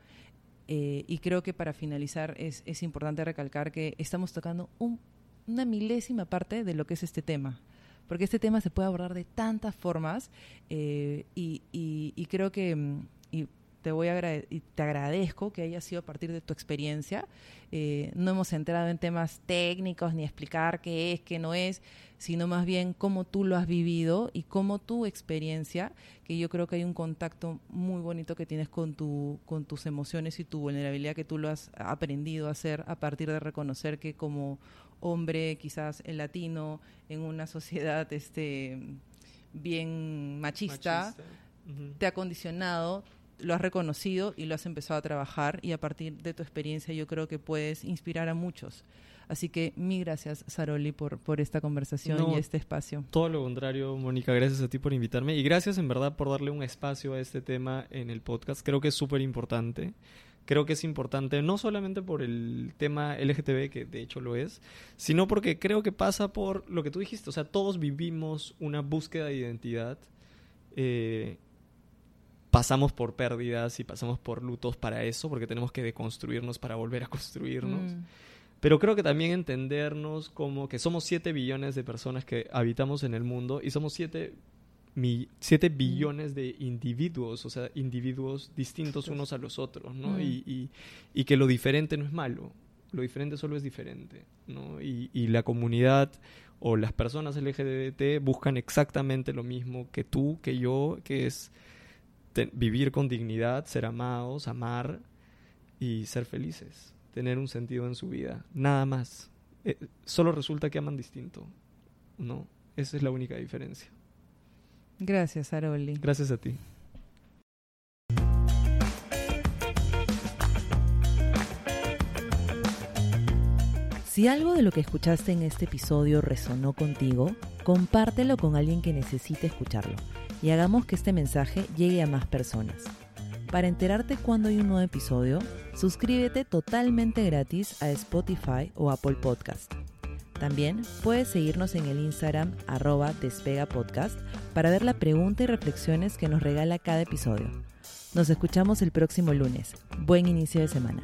y creo que para finalizar es, importante recalcar que estamos tocando un una milésima parte de lo que es este tema. Porque este tema se puede abordar de tantas formas eh, y, creo que mm, te voy a y te agradezco que haya sido a partir de tu experiencia. Eh, no hemos entrado en temas técnicos ni explicar qué es, qué no es, sino más bien cómo tú lo has vivido y cómo tu experiencia, que yo creo que hay un contacto muy bonito que tienes con, tu, con tus emociones y tu vulnerabilidad que tú lo has aprendido a hacer a partir de reconocer que como hombre, quizás el latino, en una sociedad este, bien machista, te ha condicionado, lo has reconocido y lo has empezado a trabajar y a partir de tu experiencia yo creo que puedes inspirar a muchos. Así que mil gracias, Saroli, por, por esta conversación y este espacio. Todo lo contrario, Mónica, gracias a ti por invitarme y gracias en verdad por darle un espacio a este tema en el podcast. Creo que es súper importante creo que es importante, no solamente por el tema LGTB, que de hecho lo es, sino porque creo que pasa por lo que tú dijiste, o sea, todos vivimos una búsqueda de identidad, eh, pasamos por pérdidas y pasamos por lutos para eso, porque tenemos que deconstruirnos para volver a construirnos. Mm. Pero creo que también entendernos como que somos 7 billones de personas que habitamos en el mundo y somos 7 7 billones de individuos, o sea, individuos distintos unos a los otros, ¿no? Y, y, que lo diferente no es malo, lo diferente solo es diferente, ¿no? Y, y la comunidad o las personas LGBT buscan exactamente lo mismo que tú, que yo, que es vivir con dignidad, ser amados, amar y ser felices, tener un sentido en su vida, nada más. Eh, solo resulta que aman distinto, ¿no? Esa es la única diferencia. Gracias, Aroli. Gracias a ti. Si algo de lo que escuchaste en este episodio resonó contigo, compártelo con alguien que necesite escucharlo y hagamos que este mensaje llegue a más personas. Para enterarte cuando hay un nuevo episodio, suscríbete totalmente gratis a Spotify o Apple Podcast. También puedes seguirnos en el Instagram arroba despegapodcast para ver la pregunta y reflexiones que nos regala cada episodio. Nos escuchamos el próximo lunes. Buen inicio de semana.